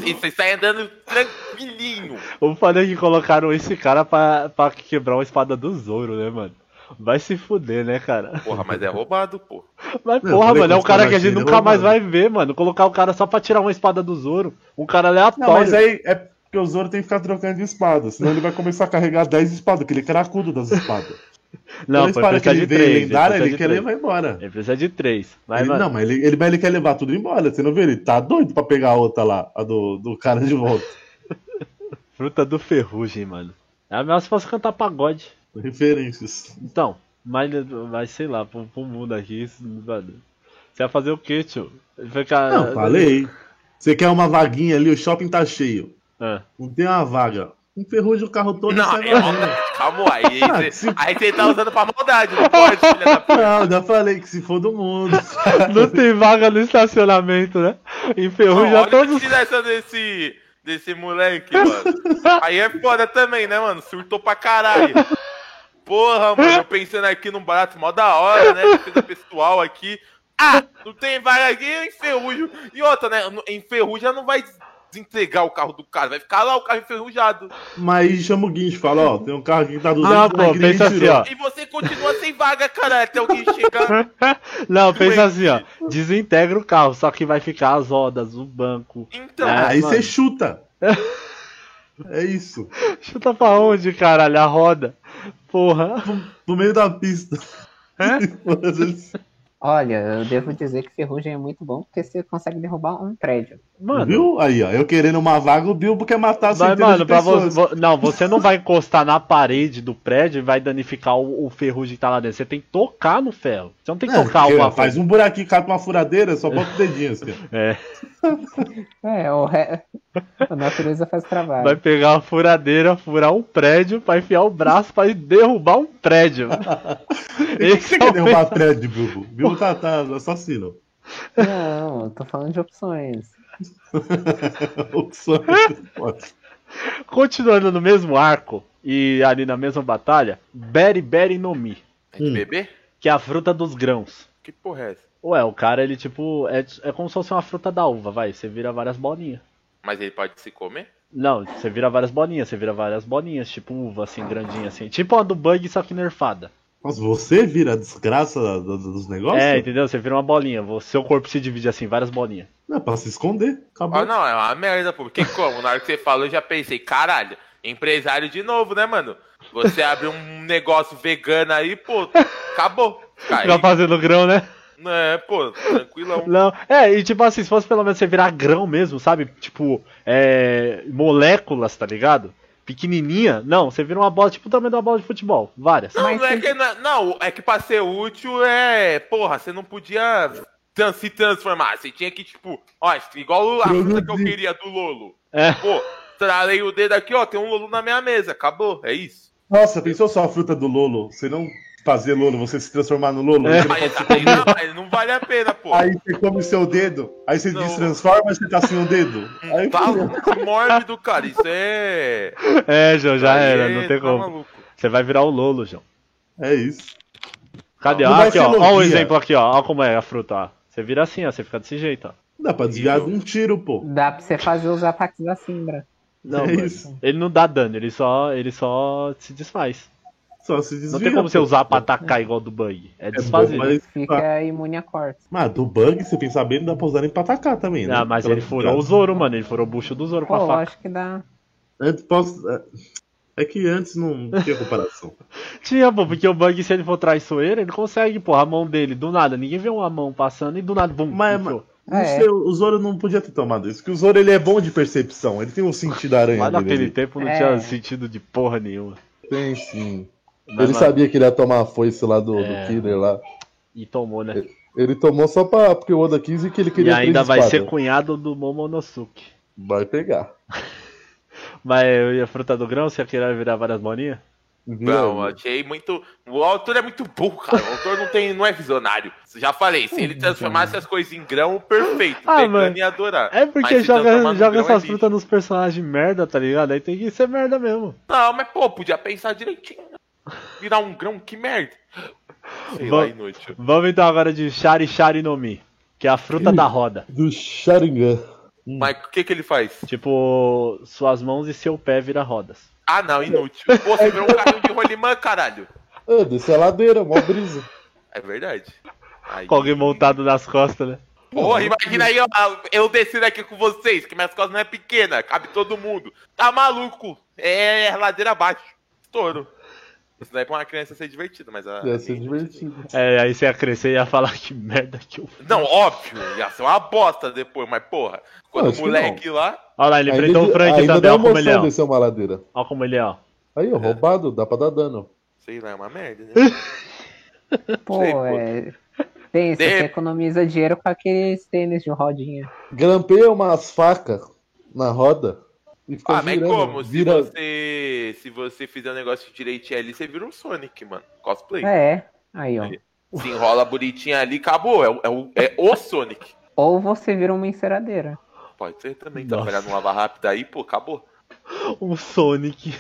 E você sai andando tranquilinho. O foda é que colocaram esse cara pra, pra quebrar uma espada do Zoro, né, mano? Vai se fuder, né, cara? Porra, mas é roubado, pô. Mas porra, falei mano, é um cara que a gente ele nunca mais vai roubado. ver, mano. Colocar o cara só pra tirar uma espada do Zoro. Um cara aleatório. Não, mas aí é porque o Zoro tem que ficar trocando de espada, senão ele vai começar a carregar 10 espadas, porque ele é cracudo das espadas. Não, ele que precisa ele três. lendária, ele ele quer levar embora. Ele precisa de três. Mas, Ele- mano, não, mas ele, ele, mas ele quer levar tudo embora. Você não vê? Ele tá doido pra pegar a outra lá, a do, do cara de volta. fruta do ferrugem, mano. É melhor se fosse cantar pagode. Referências. Então, mas, mas sei lá, pro, pro mundo aqui, isso, mano. Você vai fazer o quê, tio? Fica. Não, falei. Você quer uma vaguinha ali, o shopping tá cheio. Ah. Não tem uma vaga. Enferruja o carro todo Não, e sai. Calma aí. Ah, Aí se- você aí você tá usando pra maldade, não pode, filha da puta. Não, já falei que se for do mundo. Não tem vaga no estacionamento, né? Não, Enferruja olha a todos. utilização desse, desse moleque, mano. Aí é foda também, né, mano? Surtou pra caralho. Porra, mano, eu pensando aqui num barato mó da hora, né? Defesa pessoal aqui. Ah, não tem vaga aqui, eu enferrujo. E outra, né? Enferruja não vai desentregar o carro do cara, vai ficar lá o carro enferrujado. Mas aí chama o Guincho e fala, ó, tem um carro aqui que tá 200 Não, pô, pensa assim, ó. E você continua sem vaga, cara, até alguém chegar. Não, pensa assim, ó. Desintegra o carro, só que vai ficar as rodas, o banco. Então, Ah, Aí mano. você chuta. É isso. Chuta pra onde, caralho? A roda. Porra. No meio da pista. É? Olha, eu devo dizer que ferrugem é muito bom porque você consegue derrubar um prédio. Mano. Viu? Aí, ó. Eu querendo uma vaga, o Bilbo quer matar Mas, centenas mano, de pra pessoas. você. Não, você não vai encostar na parede do prédio e vai danificar o, o ferrugem que tá lá dentro. Você tem que tocar no ferro. Você não tem que Não, tocar porque alguma faz um buraquinho, cata uma furadeira, só bota o dedinho assim. É. É, o re... a natureza faz trabalho. Vai pegar uma furadeira, furar um prédio pra enfiar o braço pra derrubar um prédio. E que você é quer o derrubar prédio, Bilbo? Bilbo tá, tá assassino. Não, eu tô falando de opções. Opções. Pode. Continuando no mesmo arco, e ali na mesma batalha, Beri Beri no Mi, É de Hum. bebê? Que é a fruta dos grãos. Que porra é essa? Ué, o cara, ele tipo, é, é como se fosse uma fruta da uva, vai, você vira várias bolinhas. Mas ele pode se comer? Não, você vira várias bolinhas, você vira várias bolinhas, tipo uva assim, grandinha assim. Tipo a do bug, só que nerfada. Nossa, você vira a desgraça do- do- dos negócios? É, entendeu? Você vira uma bolinha, o seu corpo se divide assim, várias bolinhas. Não, é pra se esconder. Acabou. Ah, não, é uma merda, pô. Porque como? Na hora que você falou, eu já pensei, caralho, empresário de novo, né, mano? Você abre um negócio vegano aí, pô, acabou. Aí, Fica fazendo grão, né? é, pô, tranquilão. Não, é, e tipo assim, se fosse pelo menos você virar grão mesmo, sabe? Tipo, é. moléculas, tá ligado? Pequenininha. Não, você vira uma bola, tipo o tamanho de uma bola de futebol. Várias. Não, não é que, não, não, é que pra ser útil é. Porra, você não podia tran- se transformar. Você tinha que, tipo, ó, igual a fruta que eu queria do Lolo. É. Pô, tralei o dedo aqui, ó, tem um Lolo na minha mesa. Acabou, é isso. Nossa, pensou só a fruta do Lolo? Você não fazer Lolo, você se transformar no Lolo? É. Mas, aí, não, mas não vale a pena, pô. Aí você come o seu dedo, aí você Não. destransforma e você tá sem o dedo. Aí Tá louco, mórbido, cara. Isso é. É, João, já Aí era, é- não tem tá como. maluco. Você vai virar o Lolo, João. É isso. Cadê? Vai aqui, ó. Ó o exemplo aqui, ó. Ó como é a fruta, ó. Você vira assim, ó. Você fica desse jeito, ó. Dá pra desviar de um tiro, pô. Dá pra você fazer os ataques da Simbra. Não, É isso. Ele não dá dano, ele só, ele só se desfaz. Só se desvia. Não tem como você usar pra atacar igual do bug. É bom, desfazer. mas- Fica imune a cortes. Mas do bug, se pensar bem, não dá pra usar nem pra atacar também, né? Ah, mas ele furou o Zoro, mano. Ele furou o bucho do Zoro com Pô, a eu faca. acho que dá. Antes posso. é- É que antes não tinha comparação. Tinha, pô, porque o bug, se ele for traiçoeiro, ele consegue, pô, a mão dele, do nada. Ninguém vê uma mão passando e do nada, bum, Mas- enfiou. Não É. sei, o Zoro não podia ter tomado isso, porque o Zoro ele é bom de percepção, ele tem um sentido aranha Mas dele. naquele ali. tempo não É. tinha sentido de porra nenhuma. Tem sim. Mas, ele sabia que ele ia tomar a foice lá do, É. do Killer lá. E tomou, né? Ele tomou só pra, porque o Oda quis e que ele E queria ainda três vai ser cunhado do Momonosuke. Vai pegar. Mas eu ia fruta do grão, você ia querer virar várias bolinhas? Não, achei muito. O autor é muito burro, cara. O autor não, tem, não é visionário. Já falei, se ele transformasse as coisas em grão, perfeito. Ah, mano. ia adorar. É Mas porque se joga, joga grão é essas lixo. frutas nos personagens merda, tá ligado? Aí tem que ser merda mesmo. Não, mas pô, podia pensar direitinho. Virar um grão, que merda. Sei Bom. lá, inútil. Vamos então agora de Shari Shari no Mi, que é a fruta da roda. Do Sharingan. Mas o que que ele faz? Tipo, suas mãos e seu pé vira rodas. Ah, não, inútil. Pô, você virou um carrinho de rolimã, caralho. Ah, desce a ladeira, mó brisa. É verdade. Aí... Com alguém montado nas costas, né? Porra, imagina aí, ó, eu descendo aqui com vocês, que minhas costas não é pequena, cabe todo mundo. Tá maluco? É ladeira abaixo. Estouro. Isso daí é pra uma criança ser divertida, mas a. Ia ser divertido. É, aí você ia crescer e ia falar que merda que eu fiz. Não, óbvio, ia ser uma bosta depois, mas porra, quando acho o que moleque lá. Olha lá, ele Ainda- enfrentou o Frank ainda também, dá ó como ele é, descer uma ladeira. Ó como ele é, ó. Aí, ó, roubado, dá pra dar dano. Sei lá, é uma merda, né? Pô, Sei, é. Pensa, De- você economiza dinheiro com aqueles tênis de rodinha. Grampeia umas facas na roda Ah, mas virando. como? Se Vira... você. Se você fizer um negócio direitinho ali, você vira um Sonic, mano. Cosplay. É, aí ó. Se enrola bonitinho ali, acabou. É, o- é, o, é o Sonic. Ou você vira uma enceradeira. Pode ser também. Nossa. Trabalhar numa lava rápida aí, pô, acabou. Um Sonic.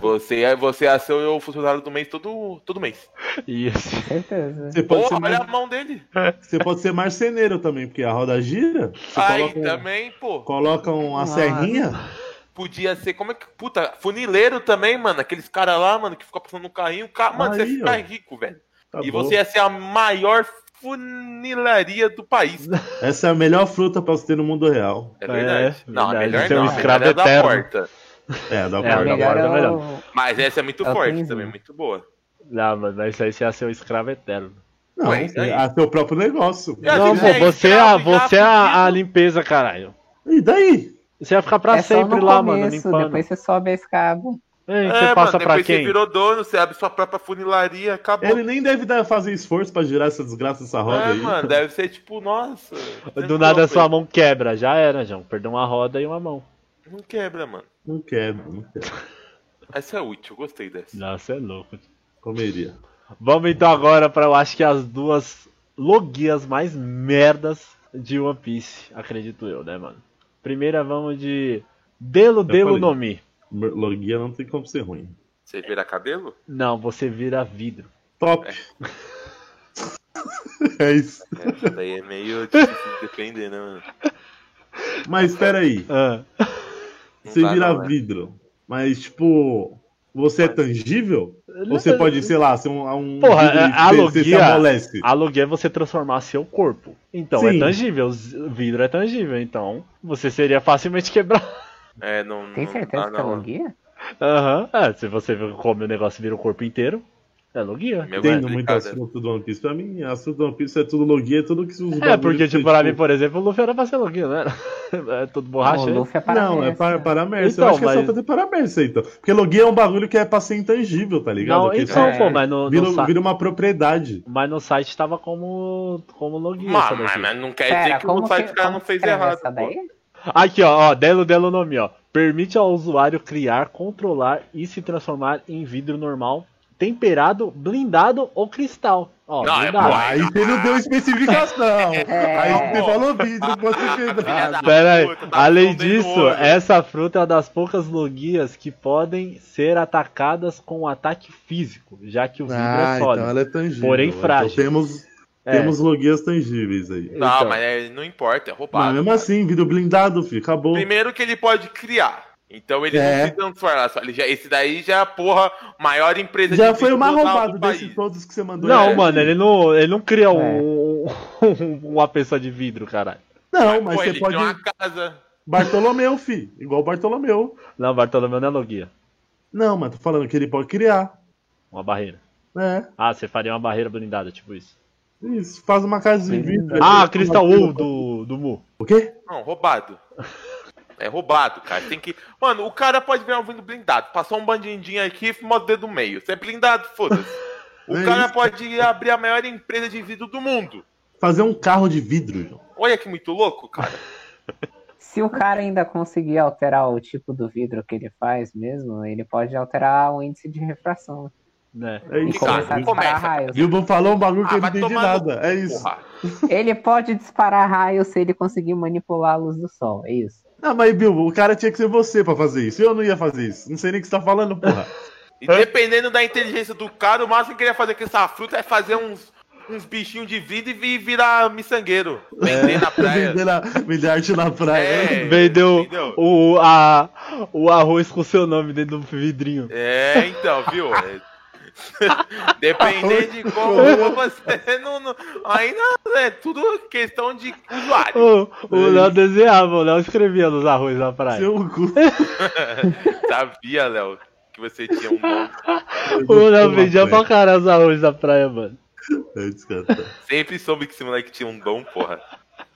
Você, é- você é seu funcionário do mês todo, todo mês. Isso. Certeza. Você pode, Porra, ser olha mar... a mão dele. você pode ser marceneiro também, porque a roda gira. Aí coloca, um- também, pô. coloca uma Nossa. serrinha. Podia ser, como é que. Puta, funileiro também, mano. Aqueles caras lá, mano, que ficam passando no carrinho. Ca- Mano, você Aí, ia ficar ó. rico, velho. Tá e bom. você ia ser a maior funilaria do país. Essa é a melhor fruta pra você ter no mundo real. É verdade. É, não, a verdade. melhor Ser um não. a escravo melhor é da eterno. porta. É, dá É, pra a dar melhor pra- é melhor. Mas essa é muito É forte também, muito boa. Não, mano, mas isso aí você ia ser um escravo eterno. Não, Ué, você- aí? a seu próprio negócio. A não, pô, é você é, a, escravo você é a, a limpeza, caralho. E daí? Você ia ficar pra é sempre lá, mano, começo, limpando. depois você sobe a escada. Ei, É, você mano, passa depois pra você quem? virou dono, você abre sua própria funilaria, acabou. Ele nem deve dar, fazer esforço pra girar essa desgraça dessa roda É, aí. mano, deve ser tipo, nossa. Do nada sua mão quebra, já era, João. Perdeu uma roda e uma mão. Não quebra, mano. Não quero, não quero. Essa é útil, eu gostei dessa. Nossa, é louco. Comeria. Vamos então agora pra eu acho que as duas logias mais merdas de One Piece, acredito eu, né, mano? Primeira vamos de Delo Delo falei. no Mi. Logia não tem como ser ruim. Você vira cabelo? Não, você vira vidro. Top. É isso. É, isso daí é meio difícil de defender, né, mano? Mas peraí, Ah, você vira não, né? vidro, mas tipo, você é tangível? Você pode, sei lá, ser um, um Porra, vidro é, a logia-? Aluguel é você transformar seu corpo. Então é Sim. tangível, z- vidro é tangível, então você seria facilmente quebrado. É, não. Tem não certeza dá, que é não. logia? Aham. É, se você come o negócio e vira o corpo inteiro, é logia. Meu Entendo complicado, muito né? assunto do One Piece. Pra mim, assunto do One Piece é tudo logia, é tudo que os É, porque, que tipo, pra mim, por exemplo, o Luffy era pra ser logia, né? É tudo Não, borracha. o aí. Luffy é para Não, é para, para Mercy. Então, eu acho que é só mas- fazer para Mercy, então. Porque logia é um bagulho que é pra ser intangível, tá ligado? Não, então, é- pô, mas no, no vira, sa- vira uma propriedade. mas no site tava como, como logia. Mas, mas, mas não quer Pera, dizer que o site cara não fez errado. Aqui, ó, ó, Delo Delo nome, ó. Permite ao usuário criar, controlar e se transformar em vidro normal, temperado, blindado ou cristal. Ó, Não, é blindado. bom. Aí você não deu especificação. É. Aí você falou vidro, pode ser Filha quebrado. Pera aí, tá além disso, essa fruta é uma das poucas logias que podem ser atacadas com um ataque físico, já que o vidro Ah, é sólido. então ela é tangível. porém Então frágil. temos, É. temos logias tangíveis aí. Não, Então. mas é- não importa, é Mas roubado. mesmo assim, vidro blindado, filho, acabou. Primeiro que ele pode criar. Então ele É. não se transforma. Ele já, esse daí já é a porra maior empresa Já de foi o mais roubado país. desses todos que você mandou. Não, É. mano, ele não, ele não cria É. um, uma pessoa de vidro, caralho. Não, mas Pô, você ele pode. uma casa. Bartolomeu, fi. Igual Bartolomeu. Não, Bartolomeu não é logia. Não, mas tô falando que ele pode criar. Uma barreira. É, Ah, você faria uma barreira blindada, tipo isso. isso. Faz uma casa de vidro. Ah, uma- Wool do, do Mu. O quê? Não, roubado. É roubado, cara. Tem que. Mano, o cara pode ver um vindo blindado. Passou um bandidinho aqui e modo dedo meio. Você é blindado, foda-se. O É cara isso. pode abrir a maior empresa de vidro do mundo. Fazer um carro de vidro, João. Olha que muito louco, cara. Se o cara ainda conseguir alterar o tipo do vidro que ele faz mesmo, ele pode alterar o índice de refração. É E isso. Cara, começar a começa. disparar raios. Bilbo falou um bagulho que Ah, eu não entendi tomar no nada. É isso. Porra. Ele pode disparar raios se ele conseguir manipular a luz do sol, é isso. Ah, mas Bilbo, o cara tinha que ser você pra fazer isso. Eu não ia fazer isso. Não sei nem o que você tá falando, porra. E dependendo da inteligência do cara, o máximo que ele ia fazer com essa fruta é fazer uns, uns bichinhos de vidro e vi- virar miçangueiro. Vender na praia. Vender, na, vender arte na praia. É. Vendeu o, a, o arroz com seu nome dentro do vidrinho. É, então, viu? Dependendo de como você não, não- Ainda é tudo questão de usuário. O, o Léo desenhava, o Léo escrevia nos arroz na praia. Seu cu. Sabia, Léo, que você tinha um dom. O Léo vendia pra caralho os arroz na praia, mano. É. Sempre soube que esse moleque tinha um dom, porra.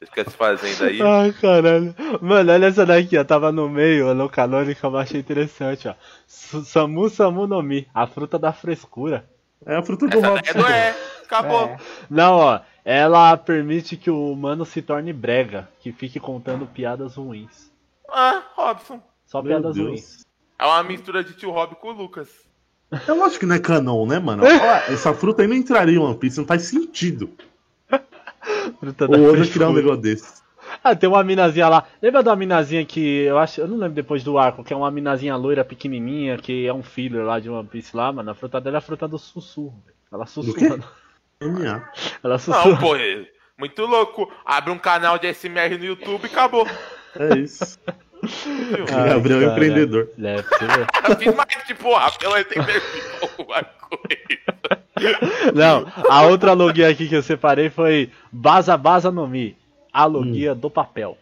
Você fica se fazendo aí. Ai, caralho. Mano, olha essa daqui, ó. Tava no meio, no canônico, eu achei interessante, ó. Samu Samu no Mi, a fruta da frescura. É a fruta do Robson. daí não é. Acabou. É. Não, ó. Ela permite que o humano se torne brega, que fique contando piadas ruins. Ah, Robson. Só Meu piadas Deus. ruins. É uma mistura de tio Rob com o Lucas. É lógico que não é canon, né, mano? Essa fruta aí não entraria em One Piece, não faz sentido. Fruta da O Oda criar um negócio desse. Ah, tem uma minazinha lá. Lembra da minazinha que eu acho, eu não lembro depois do arco, que é uma minazinha loira pequenininha, que é um filler lá de One Piece lá, mano. A fruta dela é a fruta do sussurro. Ela sussurra. Ela Não, sussurra. pô. é Muito louco. Abre um canal de SMR no YouTube e acabou. É isso. Gabriel é cara. empreendedor. É, pra você ver. Eu fiz mais de porra, pelo entender alguma coisa. Não, a outra logia aqui que eu separei foi Baza Baza no Mi, a logia do papel.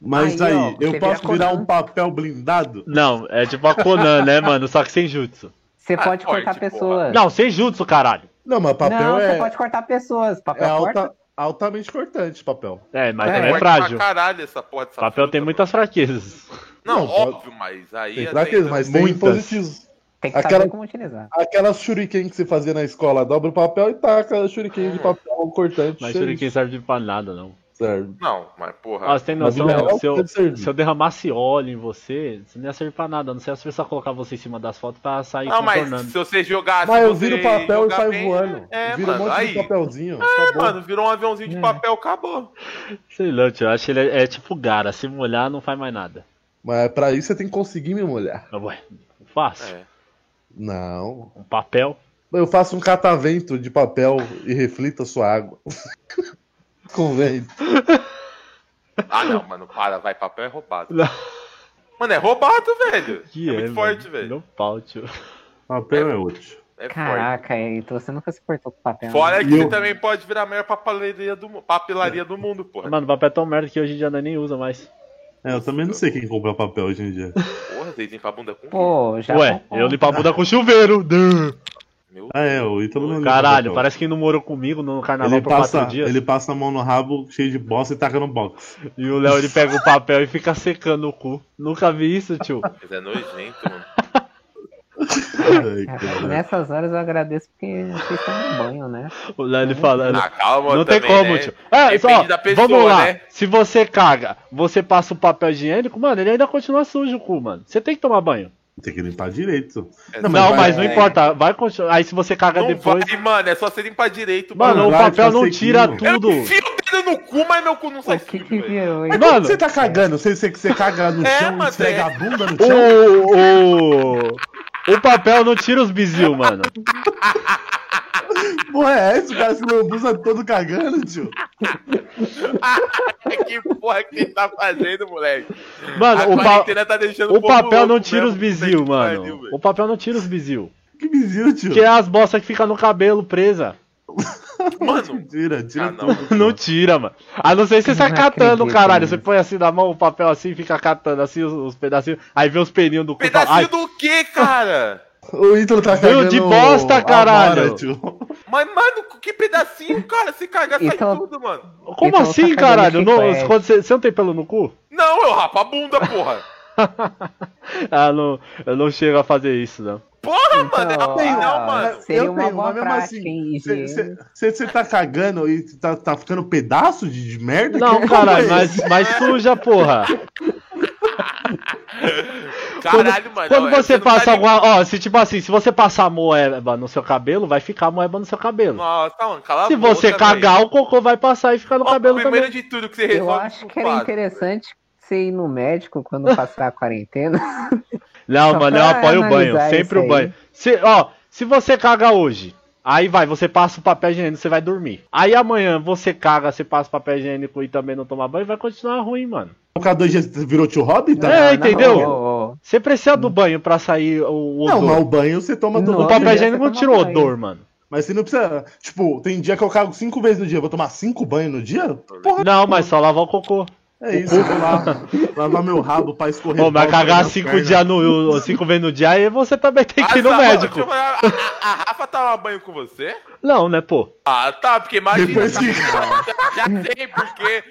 Mas Aí, aí, ó, eu posso vira virar um papel blindado? Não, é tipo a Conan, né, mano? Só que sem jutsu. Você Ah, pode forte, cortar porra. pessoas. Não, sem jutsu, caralho. Não, mas papel Não, é, você pode cortar pessoas. Papel é corta. Alta- altamente cortante, papel. É, mas É, também é frágil. pra caralho essa porra dessa Papel fruta, tem muitas fraquezas. Não, Não, óbvio, mas aí. Tem é fraqueza, tem- mas tem Muitas. positivos. Tem que Aquela- saber como utilizar. Aquelas shuriken que você fazia na escola, dobra o papel e taca shuriken de papel cortante. Mas cheio shuriken serve pra nada, não. Serve. Não, mas porra. Ah, você tem noção, real, se eu, se eu derramasse óleo em você, você não ia servir pra nada. Não sei se eu só colocar você em cima das fotos pra sair não, mas contornando. se você jogar. Mas eu você viro papel e saio bem, voando. É, Vira um mano, monte aí. de papelzinho. É, acabou. mano, virou um aviãozinho de É. papel, acabou. Sei lá, tio, eu acho que ele é, é tipo gara. Se molhar, não faz mais nada. Mas pra isso você tem que conseguir me molhar. Ah, Ué, fácil. É. Não. Um papel. Eu faço um catavento de papel e reflito a sua água. Com vento. Ah, não, mano, para, vai, papel é roubado. Não. Mano, é roubado, velho. Que é, é, muito forte, velho. No pau, tio. Papel é útil. É forte. Caraca, então você nunca se portou com papel. né? Fora que E você também pode virar a maior papelaria do, papelaria do mundo, porra. Mano, papel é tão merda que hoje em dia nem usa mais. É, eu também não sei quem compra papel hoje em dia. Porra, vocês limpam a bunda com Pô, já. Ué, eu limpo a bunda com chuveiro. Meu Ah, é, o Ítalo não limpa Caralho, parece que não morou comigo no carnaval Ele por passa, quatro dias. ele passa a mão no rabo cheio de bosta e taca no box. E o Léo ele pega o papel e fica secando o cu. Nunca vi isso, tio. Mas é nojento, mano. Ai, Cara, cara. Nessas horas eu agradeço porque vocês tomam banho, né? O Léo ele fala. Ah, calma, Não tem também, como, né? tio. É, só, da pessoa, vamos lá. né? Se você caga, você passa o papel higiênico, mano, ele ainda continua sujo o cu, mano. Você tem que tomar banho. Tem que limpar direito. É, Não, mas mas, vai- não importa. Vai continuar. Aí se você caga Não depois. vai, mano, é só você limpar direito, Mano, mano. o papel não tira sequinho. tudo. Eu enfio o dedo no cu, mas meu cu não sai O que sujo, que velho. virou? Mas hein? Mano- você tá cagando, você, você, você caga no É, chão mano, esfrega é. a bunda no chão? O, o, o papel não tira os bizil, mano. Porra, é essa? O cara se lambuza todo cagando, tio. que porra que você tá fazendo, moleque? Mano, a o, pa- tá deixando o papel não tira mesmo, os bizil, que mano. pariu. O papel não tira os bizil. Que vizinho, tio. Que é as bostas que ficam no cabelo presa. Mano, Tira, tira Ah, não. tudo. Não tira, mano. A não ser se você sai catando, caralho. Você põe assim na mão o papel assim e fica catando assim os, os pedacinhos. Aí vê os peninhos do cu. pedacinho do que, cara? O Ítalo tá cagando de bosta, caralho. Mas, mano, que pedacinho, cara? Se cagar, sai tudo, mano. Como Então assim, tá caralho? Não, chiclete. quando você, você não tem pelo no cu? Não, eu rapo a bunda, porra. ah, não, eu não chego a fazer isso, não. Porra, Então, mano, é assim, não, ah, mano. Seria Eu uma tenho, boa mas mesmo assim, Você tá cagando e tá, tá ficando pedaço de, de merda? Não, Que caralho, é mas, mas suja, porra. Caralho, mano. Quando eu- você não tá passa ligado. alguma. Ó, se tipo assim, se você passar moeba no seu cabelo, vai ficar moeba no seu cabelo. Nossa, mano, cala Se a boca, você cagar, o cocô vai passar e ficar no. Ó, cabelo Primeiro também. de tudo que você Eu resolve acho com que era quadro, interessante você ir no médico quando passar a quarentena. Não, mano, eu apoio o banho. Sempre o banho. Se, ó, se você caga hoje, aí vai, você passa o papel higiênico, você vai dormir. Aí amanhã você caga, você passa o papel higiênico e também não toma banho, vai continuar ruim, mano. O cada dois dias virou tio Hobbit? Tá? É, Não, entendeu? não, ô. Você precisa do banho pra sair o, o Não, odor. mas o banho você toma todo Não, o papel já higiênico não banho. odor, mano. Mas você não precisa. Tipo, tem dia que eu cago cinco vezes no dia. Eu vou tomar cinco banhos no dia? Porra, Não, mas só lavar o cocô. é isso. Vou lá lavar meu rabo pra escorrer. Ô, mas cagar cinco, dia no, cinco vezes no dia, aí você também tem que ir no Ah, médico. A, a, a Rafa toma banho com você? Não, né, pô? Ah, tá, porque imagina. Depois que- Já sei, porque.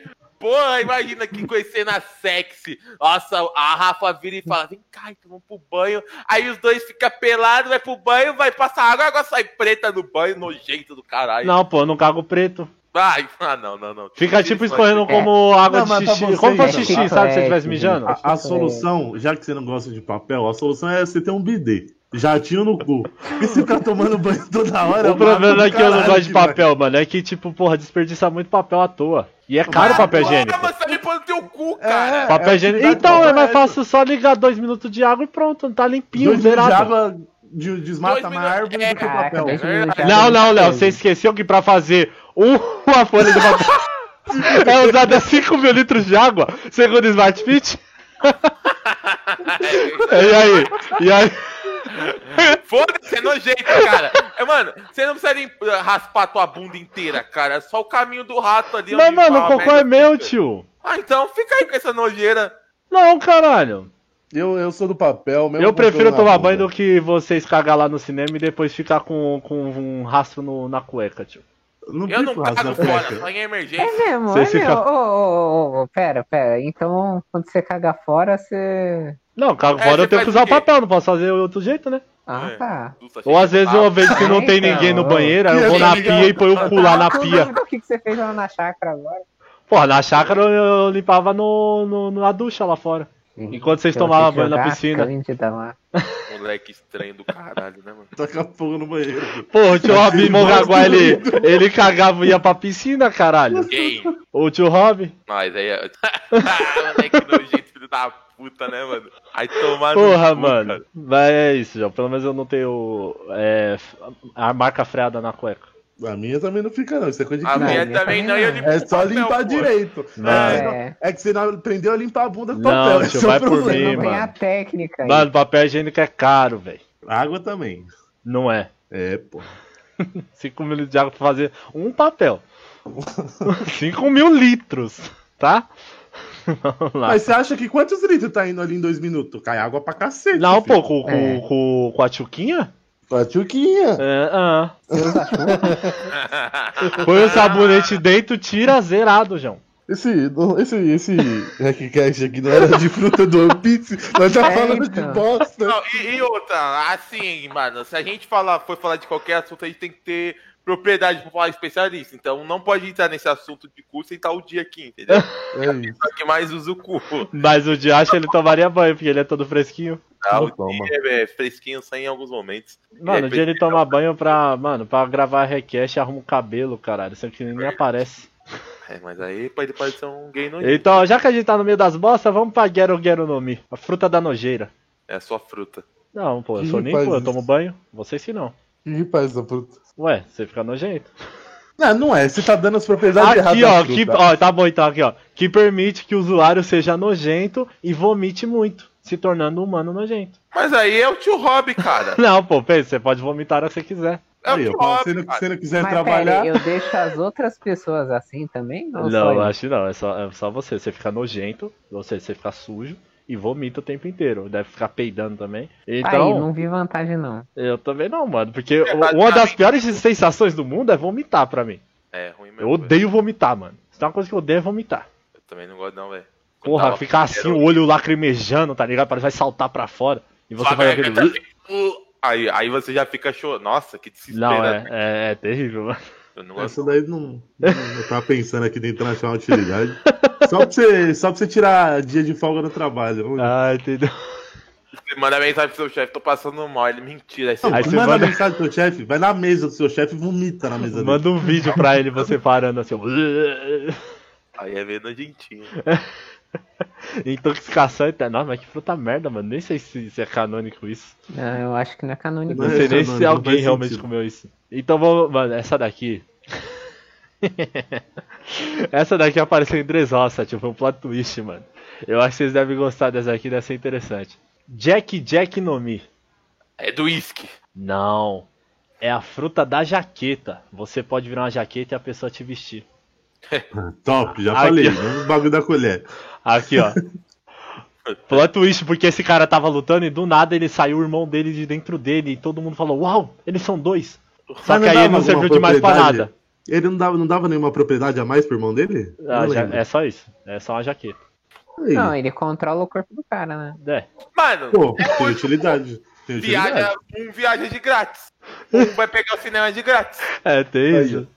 Porra, imagina que com cena sexy. Nossa, a Rafa vira e fala: vem cá, então vamos pro banho. Aí os dois ficam pelados, vai pro banho, vai passar água, a água sai preta no banho, nojento do caralho. Não, pô, eu não cago preto. Ai, ah, não, não, não. Fica tipo escorrendo como água Não, de pra xixi. você, Como faz xixi, sabe? Se você estivesse mijando. A, a solução, já que você não gosta de papel, a solução é você ter um bidê. Jatinho no cu. E se ficar tomando banho toda hora. O problema é que eu não gosto de vai. papel, mano. É que, tipo, porra, desperdiça muito papel à toa. E é caro o papel higiênico. mas tá limpando teu cu, cara. Papel é, higiênico. é, Então, é mais é, fácil só ligar dois minutos de água e pronto, tá limpinho, Dois litros de zerado. água de, desmata mais árvore minutos- do que o Caraca, papel. Não, é não, Léo, você esqueceu que pra fazer uma folha de papel é usada 5 mil litros de água, segundo o Smart Fit? e aí? E aí? Foda-se, é nojento, cara. É, mano, você não precisa raspar tua bunda inteira, cara. É só o caminho do rato ali. Mas, mano, o a cocô merda é meu, fica. tio. Ah, então fica aí com essa nojeira. Não, caralho. Eu, eu sou do papel. mesmo Eu prefiro tomar banho do que vocês cagar lá no cinema e depois ficar com, com um rastro no- na cueca, tio. Não Eu não cago fora, só em É emergência. mesmo, Você é fica- ô, ô, ô, pera, pera. Então, quando você caga fora, você. Não, cago É, fora eu tenho que usar o papel, não posso fazer outro jeito, né? Ah, É. tá. Ou às vezes eu vejo que não tem então, ninguém no banheiro, aí eu vou é na pia e ponho o cu lá na pia. O que que você fez lá na chácara agora? Porra, na chácara eu, eu limpava no, no- na ducha lá fora. Enquanto vocês tomavam banho na piscina. Lá. Moleque estranho do caralho, né, mano? Taca fogo no banheiro. Pô, o tio Rob Mongaguá, ele, ele cagava e ia pra piscina, caralho. Gay. O tio Rob. Mas aí. Moleque nojento, filho da puta. né, mano? Aí tomar Porra, mano. cara. Mas é isso, João. Pelo menos eu não tenho é, a marca freada na cueca. A minha também não fica, não. Isso é coisa de A Não, minha minha também não, eu não. É só limpar direito. Não. É, é que você não aprendeu a limpar a bunda com Não, papel. tio, esse é vai por problema. mim, Não tem mano. a técnica aí. Mano, papel higiênico é caro, velho. Água também. Não é. É, pô. 5 mil litros de água pra fazer um papel. 5 mil litros, tá? Mas você acha que quantos litros tá indo ali em dois minutos? Cai água pra cacete. Não, filho. pô, com, com, É. com, com a tchuquinha? A tchuquinha. É, ah. Põe o sabonete dentro, tira zerado, João. Esse, esse, esse Hackcast aqui não era de fruta do One Piece. Nós tá É, falando então. de bosta. Não, e, e outra, assim, mano, se a gente falar, for falar de qualquer assunto, a gente tem que ter propriedade pra falar especialista. Então não pode entrar nesse assunto de cu sem estar o dia aqui, entendeu? É isso. Só que mais usa o cu. Mas o Diacho ele tomaria banho, porque ele é todo fresquinho. O toma. dia é fresquinho só em alguns momentos. Mano, É, o dia ele toma banho pra, mano, pra gravar request, arruma o cabelo, caralho. Isso aqui nem aparece. É, mas aí pode, pode ser um gay nojento. Então, já que a gente tá no meio das bostas, vamos pra Gero Gero no Mi. A fruta da nojeira. É só fruta. Não, pô, eu Que sou nem faz eu tomo banho. Vocês que não. Que faz essa fruta? Ué, você fica nojento. Não, não é. Você tá dando as propriedades erradas. Aqui, da ó, que, ó, tá bom então, aqui, ó. Que permite que o usuário seja nojento e vomite muito, se tornando um humano nojento. Mas aí é o tio Rob, cara. Não, pô, pensa, você pode vomitar a hora que você quiser. É o Aí, tio Rob, se não, se não quiser Mas trabalhar. pera, eu deixo as outras pessoas assim também? Não, eu? acho que não, é só, é só você. Você fica nojento, ou seja, você fica sujo e vomita o tempo inteiro. Deve ficar peidando também. Aí, Então, não vi vantagem não. eu também não, mano. Porque É, uma das piores sensações do mundo é vomitar pra mim. É ruim mesmo. Eu odeio vomitar, mano. Se tem uma coisa que eu odeio é vomitar. Eu também não gosto, não, velho. Porra, uma- assim, o olho lacrimejando, tá ligado? Parece que vai saltar pra fora. E você vai aquele. Aí, aí você já fica chorando. Nossa, que desespero. Não, é, é, é terrível, mano. Eu não. Essa daí não, não. Eu tava pensando aqui tentando achar uma utilidade. Só pra você, só pra você tirar dia de folga no trabalho. Vamos- Ah, entendeu? Você manda mensagem pro seu chefe, tô passando mal. Ele, mentira. Aí você Não, Aí você manda manda- mensagem pro seu chefe, vai na mesa do seu chefe e vomita na mesa dele. Manda um vídeo pra ele, você parando assim. Aí é meio nojentinho. Intoxicação eterna. Nossa, mas que fruta merda, mano. Nem sei se, se é canônico isso. Não, eu acho que não é canônico. Não Não é sei nem canônico, se alguém realmente sentido. comeu isso. Então vamos. Mano, essa daqui. essa daqui apareceu em Dressrosa, tipo, foi um plot twist, mano. Eu acho que vocês devem gostar dessa aqui, deve ser interessante. Jack Jack no Mi. É do uísque. Não. É a fruta da jaqueta. Você pode virar uma jaqueta e a pessoa te vestir. Top, já Aqui, falei. ó. Vamos no bagulho da colher. Aqui, ó. Plot twist, porque esse cara tava lutando e do nada ele saiu o irmão dele de dentro dele e todo mundo falou, uau, eles são dois. Só Mas que aí ele não serviu de mais pra nada. Ele não dava, não dava nenhuma propriedade a mais pro irmão dele? Ah, já- é só isso. É só uma jaqueta. Aí. Não, ele controla o corpo do cara, né? É. Mano, Pô, tem utilidade. Tem utilidade. viaja, um viaja de grátis. Um vai pegar o cinema de grátis. É, tem Aí, isso.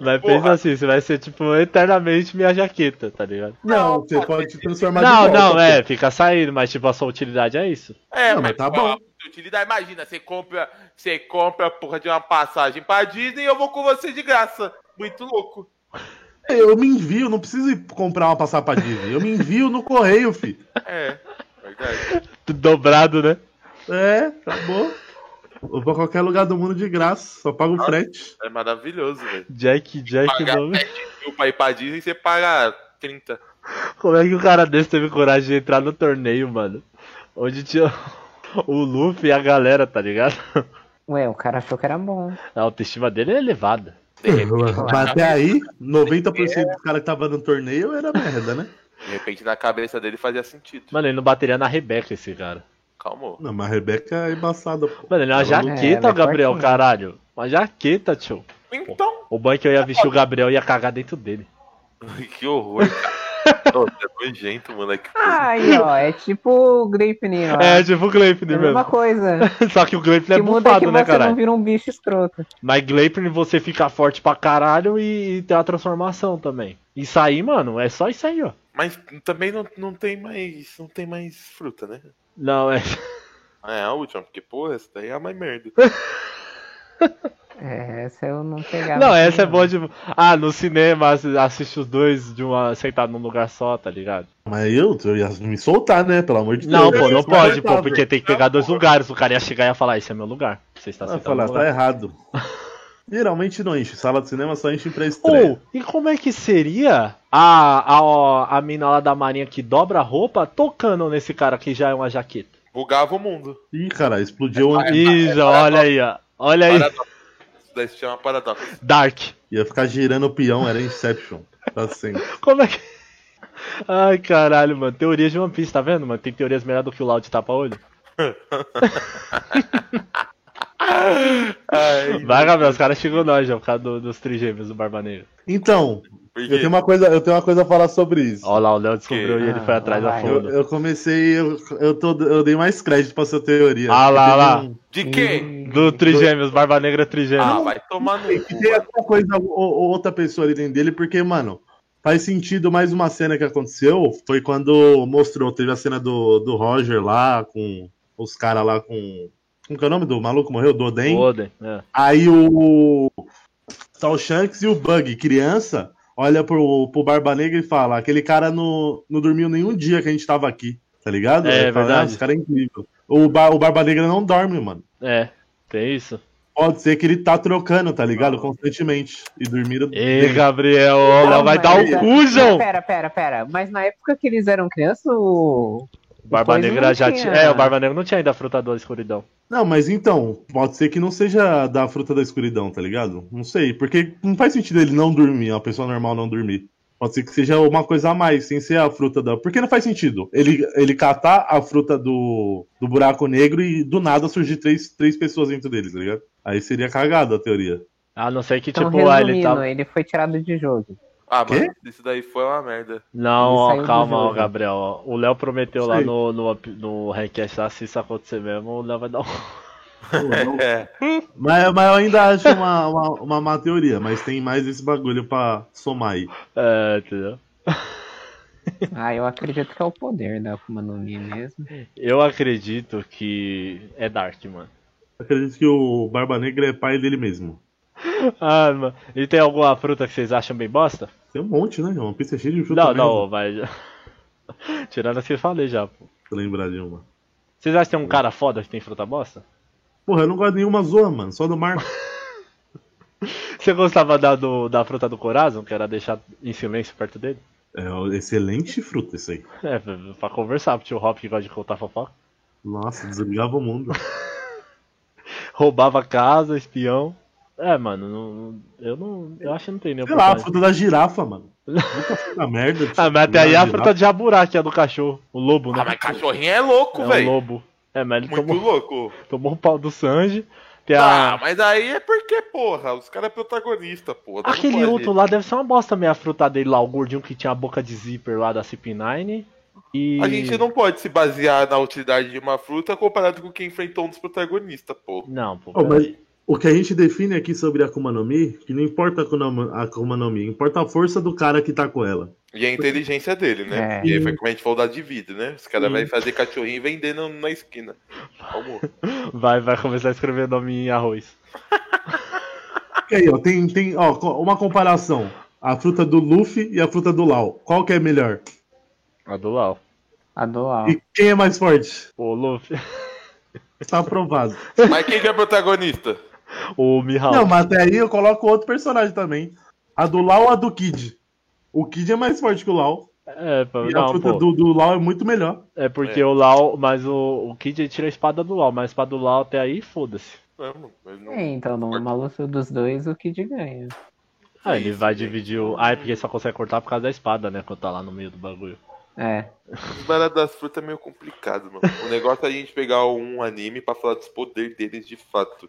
Mas Porra. pensa assim, você vai ser tipo eternamente minha jaqueta, tá ligado? Não, você pode se transformar de Não, volta. não, é, fica saindo, mas tipo, a sua utilidade é isso. É, Não, mas, mas tá pô, bom. Utilidade, imagina, você compra, você compra a porra de uma passagem pra Disney e eu vou com você de graça. Muito louco. Eu me envio, não preciso ir comprar uma passar pra Disney. Eu me envio no correio, fi. É, verdade. Dobrado, né? É, acabou. Vou pra qualquer lugar do mundo de graça, só pago o frete. É maravilhoso, velho. Jack, Jack, Pagar nome. 7 mil pra ir pra Disney você paga 30. Como é que o cara desse teve coragem de entrar no torneio, mano? Onde tinha o Luffy e a galera, tá ligado? Ué, o cara achou que era bom. A autoestima dele é elevada. Mas até aí, 90% dos caras que tava no torneio era merda, né? de repente na cabeça dele fazia sentido. Mano, ele não bateria na Rebeca, esse cara. Calmou. Não, mas a Rebeca é embaçada, pô. Mano, ele é uma jaqueta, É, é Gabriel, fortinha. caralho. Uma jaqueta, tio. Então, O banho que eu ia vestir o Gabriel ia cagar dentro dele. que horror, cara. Nossa, é nojento, moleque. Aí, ó, é tipo o Gripney, ó. É, tipo o Gleipnir É a mesma mesmo. coisa. Só que o Gleipnir é muda é que bufado, né, você não vira um bicho escroto. Mas Gleipnir você fica forte pra caralho e, e tem a transformação também. Isso aí, mano, é só isso aí, ó. Mas também não, não tem mais. Não tem mais fruta, né? Não, é. Ah, É a última, porque, porra, essa daí é a mais merda. É, essa eu não pegava. Não, essa é não. boa de. Ah, no cinema assi- assiste os dois de uma sentado num lugar só, tá ligado? Mas eu, eu ia me soltar, né? Pelo amor de Não, Deus. pô, não Eu sou pode, pô, porque tem que pegar dois lugares. O cara ia chegar e ia falar, esse é meu lugar. Você está sentado falar, no tá errado. Geralmente não enche. Sala de cinema só enche pra estreia. Ou, e como é que seria a, a, a mina lá da marinha que dobra a roupa tocando nesse cara que já é uma jaqueta? Bugava o mundo. Ih, cara, explodiu. um- Isso, olha aí, ó. Olha aí. Isso daí se chama paradoxo. Dark. Ia ficar girando o peão, era Inception. Tá sendo. Como é que. Ai, caralho, mano. Teorias de One Piece, tá vendo, mano? Tem teorias melhor do que o Loud tapa-olho. Ai, Vai, Gabriel, os caras chegou nós já, por causa do- dos trigêmeos do Barba Negra. Então, eu tenho, uma coisa, eu tenho uma coisa a falar sobre isso. Olha lá, o Léo descobriu Que? e ele foi Ah, atrás da vai. Eu, eu comecei, eu, eu, tô, eu dei mais crédito pra sua teoria. Ah lá, lá. um- De quê? Do Trigêmeos, Barba Negra é Trigêmeos. Ah, vai tomar no cu. Tem alguma coisa, ou, ou outra pessoa ali dentro dele, porque, mano, faz sentido mais uma cena que aconteceu. Foi quando mostrou, teve a cena do, do Roger lá, com os caras lá com. Como que é o nome do maluco? Morreu? Do Oden? Oden, é. Aí o. Tá o Shanks e o Bug, criança, olha pro, pro Barba Negra e fala: aquele cara não, não dormiu nenhum dia que a gente tava aqui, tá ligado? É, Ele fala, verdade. "Ah, Esse cara é incrível. O, o Barba Negra não dorme, mano. É, tem isso. Pode ser que ele tá trocando, tá ligado? Constantemente. E dormiram. Ei, Gabriel, Não, vai mas- dar o mas- cu, João. Pera, pera, pera. Mas na época que eles eram crianças, o. O Barba Negra não já tinha-. É, o Barba Negra não tinha ainda a fruta da escuridão. Não, mas então, pode ser que não seja da fruta da escuridão, tá ligado? Não sei, porque não faz sentido ele não dormir, uma pessoa normal não dormir. Pode ser que seja uma coisa a mais, sem ser a fruta da. Porque não faz sentido. Ele, ele catar a fruta do, do buraco negro e do nada surgir três, três pessoas dentro dele, tá ligado? Aí seria cagada a teoria. A não ser que, Então, tipo, ah, ele tava. ele foi tirado de jogo. Ah, Quê? mano, isso daí foi uma merda. Não, ó, do calma, ó. Gabriel. ó. O Léo prometeu lá Sei. no, no, no Request lá, se isso acontecer mesmo, o Léo vai dar um. É. Mas, mas eu ainda acho uma, uma, uma má teoria, mas tem mais esse bagulho pra somar aí. É, entendeu? Ah, eu acredito que é o poder da Akuma no Mi mesmo. Eu acredito que é Dark, mano. Acredito que o Barba Negra é pai dele mesmo. Ah, mano. E tem alguma fruta que vocês acham bem bosta? Tem um monte, né? Uma pista cheia de fruta. Não, mesmo, não, mas. Tirando as que eu falei já, pô. Eu lembrar de uma. Vocês acham que tem um cara foda que tem fruta bosta? Porra, eu não gosto de nenhuma zoa, mano. Só do Marco. Você gostava da, do, da fruta do Corazon, que era deixar em silêncio perto dele? É excelente fruta isso aí. É, pra, pra conversar, pro tio Hop que gosta de contar fofoca. Nossa, desligava o mundo. Roubava casa, espião. É, mano, não- eu não. Eu acho que não tem nenhum Sei lá, a fruta da girafa, mano. Nunca fruta merda. Ah, mas até aí da a fruta de jaburá, que é do cachorro. O lobo, né? Ah, mas cachorrinho é louco, é o velho. lobo. É, mas ele Muito tomou, louco. tomou o pau do Sanji. Tem Ah, a... mas aí é porque, porra, os caras é protagonista, porra. Aquele outro lá deve ser uma bosta meio a fruta dele lá, o gordinho que tinha a boca de zíper lá da CP9. E. A gente não pode se basear na utilidade de uma fruta comparado com quem enfrentou um dos protagonistas, pô. Não, pô. Oh, mas. O que a gente define aqui sobre a Akuma no Mi, que não importa a Akuma- no Mi, importa a força do cara que tá com ela. E a inteligência dele, né? É. Porque foi como a gente falou da vida, né? Os caras vão fazer cachorrinho e vender no- na esquina. Vai, vai começar a escrever nome em arroz. E aí, ó, tem, tem ó, uma comparação. A fruta do Luffy e a fruta do Lau. Qual que é melhor? A do Lau. A dual. E quem é mais forte? O Luffy. Tá aprovado. Mas quem que é protagonista? O Mihawk. Não, mas até aí eu coloco outro personagem também. A do Lau ou a do Kid? O Kid é mais forte que o Lau. É, E a não, fruta pô. do, do Lau é muito melhor. É porque É. o Lau, mas o, o Kid ele tira a espada do Lau, mas a espada do Lau até aí, foda-se. Mas não- É, então, numa luta dos dois, o Kid ganha. Ah, ele vai dividir o. Ah, é porque só consegue cortar por causa da espada, né? Quando tá lá no meio do bagulho. É. Os baratos das frutas é meio complicado, mano. O negócio é a gente pegar um anime pra falar dos poderes deles de fato.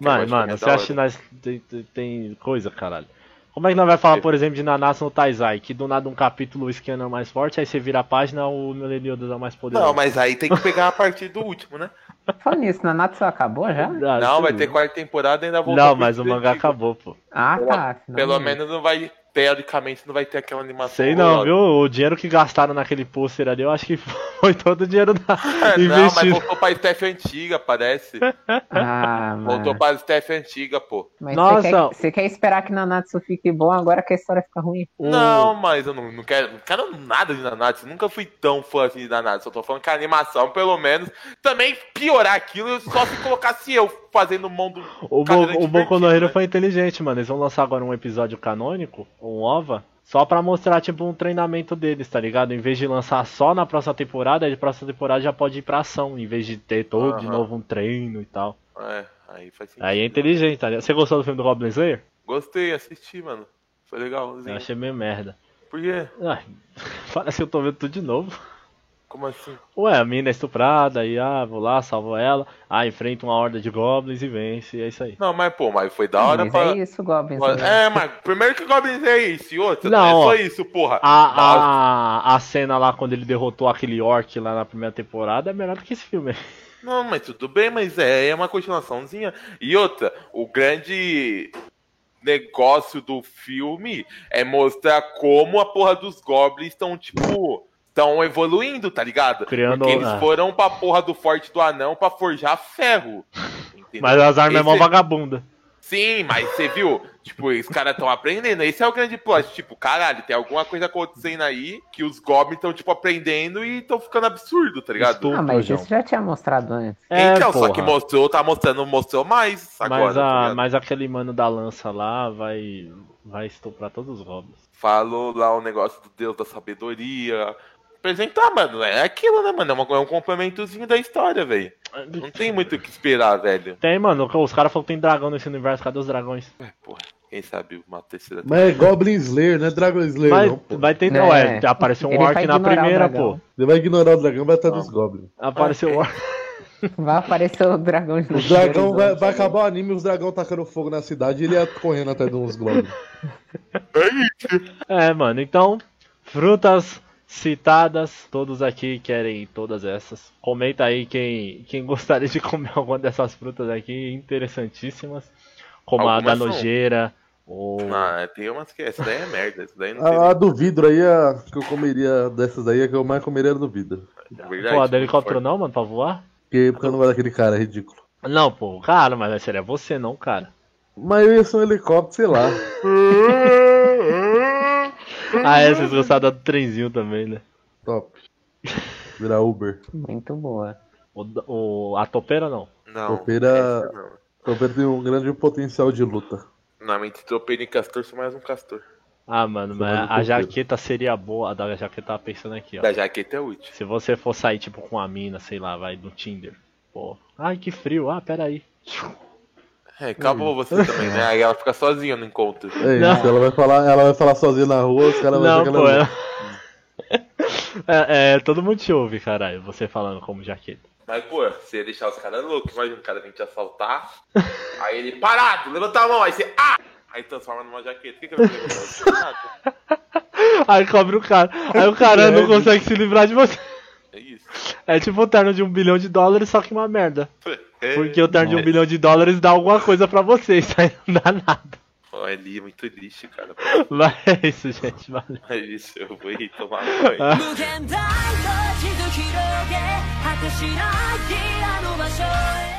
Mano, mano, você acha que hora. nós tem, tem- tem coisa, caralho? Como é que nós vai falar, É. por exemplo, de Nanatsu no Taizai? Que do nada um capítulo o Scanner é mais forte, aí você vira a página, o Meliodas é mais poderoso. Não, mas aí tem que pegar a partir do último, né? Falando nisso, Nanatsu acabou já? Ah, Não, vai sim. ter quarta temporada e ainda volta Não, mas o mangá acabou, pô. Ah, tá. Pelo menos não vai teoricamente não vai ter aquela animação. Sei não, viu? O dinheiro que gastaram naquele pôster ali, eu acho que foi todo o dinheiro da... É, não, mas investido. voltou pra Steph antiga, parece. Ah, Voltou mano. pra Steph antiga, pô. Mas Nossa. você quer, você quer esperar que Nanatsu fique bom agora que a história fica ruim? Não, mas eu não, não quero, não quero nada de Nanatsu. Nunca fui tão fã assim de Nanatsu. Eu tô falando que a animação, pelo menos, também piorar aquilo só se colocasse eu fazendo o mundo. O, Bo o Boku no Hero né? foi inteligente, mano. Eles vão lançar agora um episódio canônico, um OVA, só pra mostrar, tipo, um treinamento deles, tá ligado? Em vez de lançar só na próxima temporada, aí na próxima temporada já pode ir pra ação, em vez de ter todo de novo um treino e tal. É, aí faz sentido. Aí é inteligente, tá ligado? Você gostou do filme do Goblin Slayer? Gostei, assisti, mano. Foi legal. Eu achei meio merda. Por quê? Ai, parece que eu tô vendo tudo de novo. Como assim? Ué, a mina é estuprada, aí, ah, vou lá, salvo ela. Ah, enfrenta uma horda de goblins e vence, e é isso aí. Não, mas pô, mas foi da hora Mas pra. é isso, Goblins. É, mas primeiro que Goblins é isso, e outra, Não, não, é só isso, porra. A, a, a cena lá quando ele derrotou aquele orc lá na primeira temporada é melhor do que esse filme. Não, mas tudo bem, mas é, é uma continuaçãozinha. E outra, o grande negócio do filme é mostrar como a porra dos goblins estão, tipo, estão evoluindo, tá ligado? Criando- Porque eles ah. foram pra porra do forte do anão pra forjar ferro. Entendeu? Mas as armas é mó Esse- vagabunda. Sim, mas você viu? Tipo, os caras estão aprendendo. Esse é o grande plot. Tipo, caralho, tem alguma coisa acontecendo aí que os goblins estão, tipo, aprendendo e estão ficando absurdo, tá ligado? Estupro, Ah, mas isso já tinha mostrado antes. É, então, só que mostrou, tá mostrando, mostrou mais agora. Mas, tá a, ligado? mas aquele mano da lança lá vai, vai estuprar todos os goblins. Falou lá o negócio do Deus da sabedoria. Apresentar, mano, é aquilo, né, mano? É, uma- é um complementozinho da história, velho. Não tem muito o que esperar, velho. Tem, mano, os caras falaram que tem dragão nesse universo, cadê os dragões? É, porra, quem sabe uma terceira. Mas é Goblin Slayer, não é Dragon Slayer, Mas não, vai ter, É, ué, apareceu um ele orc na primeira, dragão. pô. Ele vai ignorar o dragão, vai estar dos Goblins. Apareceu o orc. Vai aparecer o dragão de O dragão vai, vai acabar o anime, os dragões tacando fogo na cidade e ele ia correndo até de uns Goblins. É, mano, então, frutas citadas, todos aqui querem todas essas. Comenta aí quem, quem gostaria de comer alguma dessas frutas aqui, interessantíssimas. Como a da Algumas são. nojeira, ou... Ah, tem umas que. Essa daí é merda. Essa daí não. A, a do vidro aí, a que eu comeria dessas aí, a que eu mais comeria era do vidro. verdade, Pô, a do helicóptero forte. não, mano, pra voar? Porque, porque eu não gosto daquele cara, é ridículo. Não, pô, cara, mas seria você não, cara. Mas eu ia ser um helicóptero, sei lá. Ah, é, vocês gostaram do trenzinho também, né? Top. Virar Uber. Muito boa. O, o, a topeira não. Não. Topeira- não. Topeira tem um grande potencial de luta. Não, entre tropeiro e castor, sou mais um castor. Ah, mano, mas a topeira. jaqueta seria boa. A da jaqueta tava pensando aqui, ó. Da jaqueta é útil. Se você for sair, tipo, com a mina, sei lá, vai no Tinder. Pô. Ai, que frio. Ah, pera aí. É, acabou você também, né? Aí ela fica sozinha no encontro. É Não. isso, ela vai falar, ela vai falar sozinha na rua, os caras vão Não, que pô, ela é... é... é, todo mundo te ouve, caralho, você falando como jaqueta. Mas, pô, você ia deixar os caras loucos, imagina um cara vem te assaltar. aí ele, parado, levanta a mão, aí você, ah! Aí transforma numa jaqueta. O que, que vai fazer? Aí cobre o cara. Aí o cara não consegue se livrar de você. É isso. É tipo o terno de um bilhão de dólares, só que uma merda. É. Porque o terno de um bilhão de dólares dá alguma coisa pra você, isso aí não dá nada. Ó, é li, muito lixo, cara. Mas é isso, gente, valeu. É isso, eu vou ir tomar banho. 無限大と地図広げ果てしないあの場所へ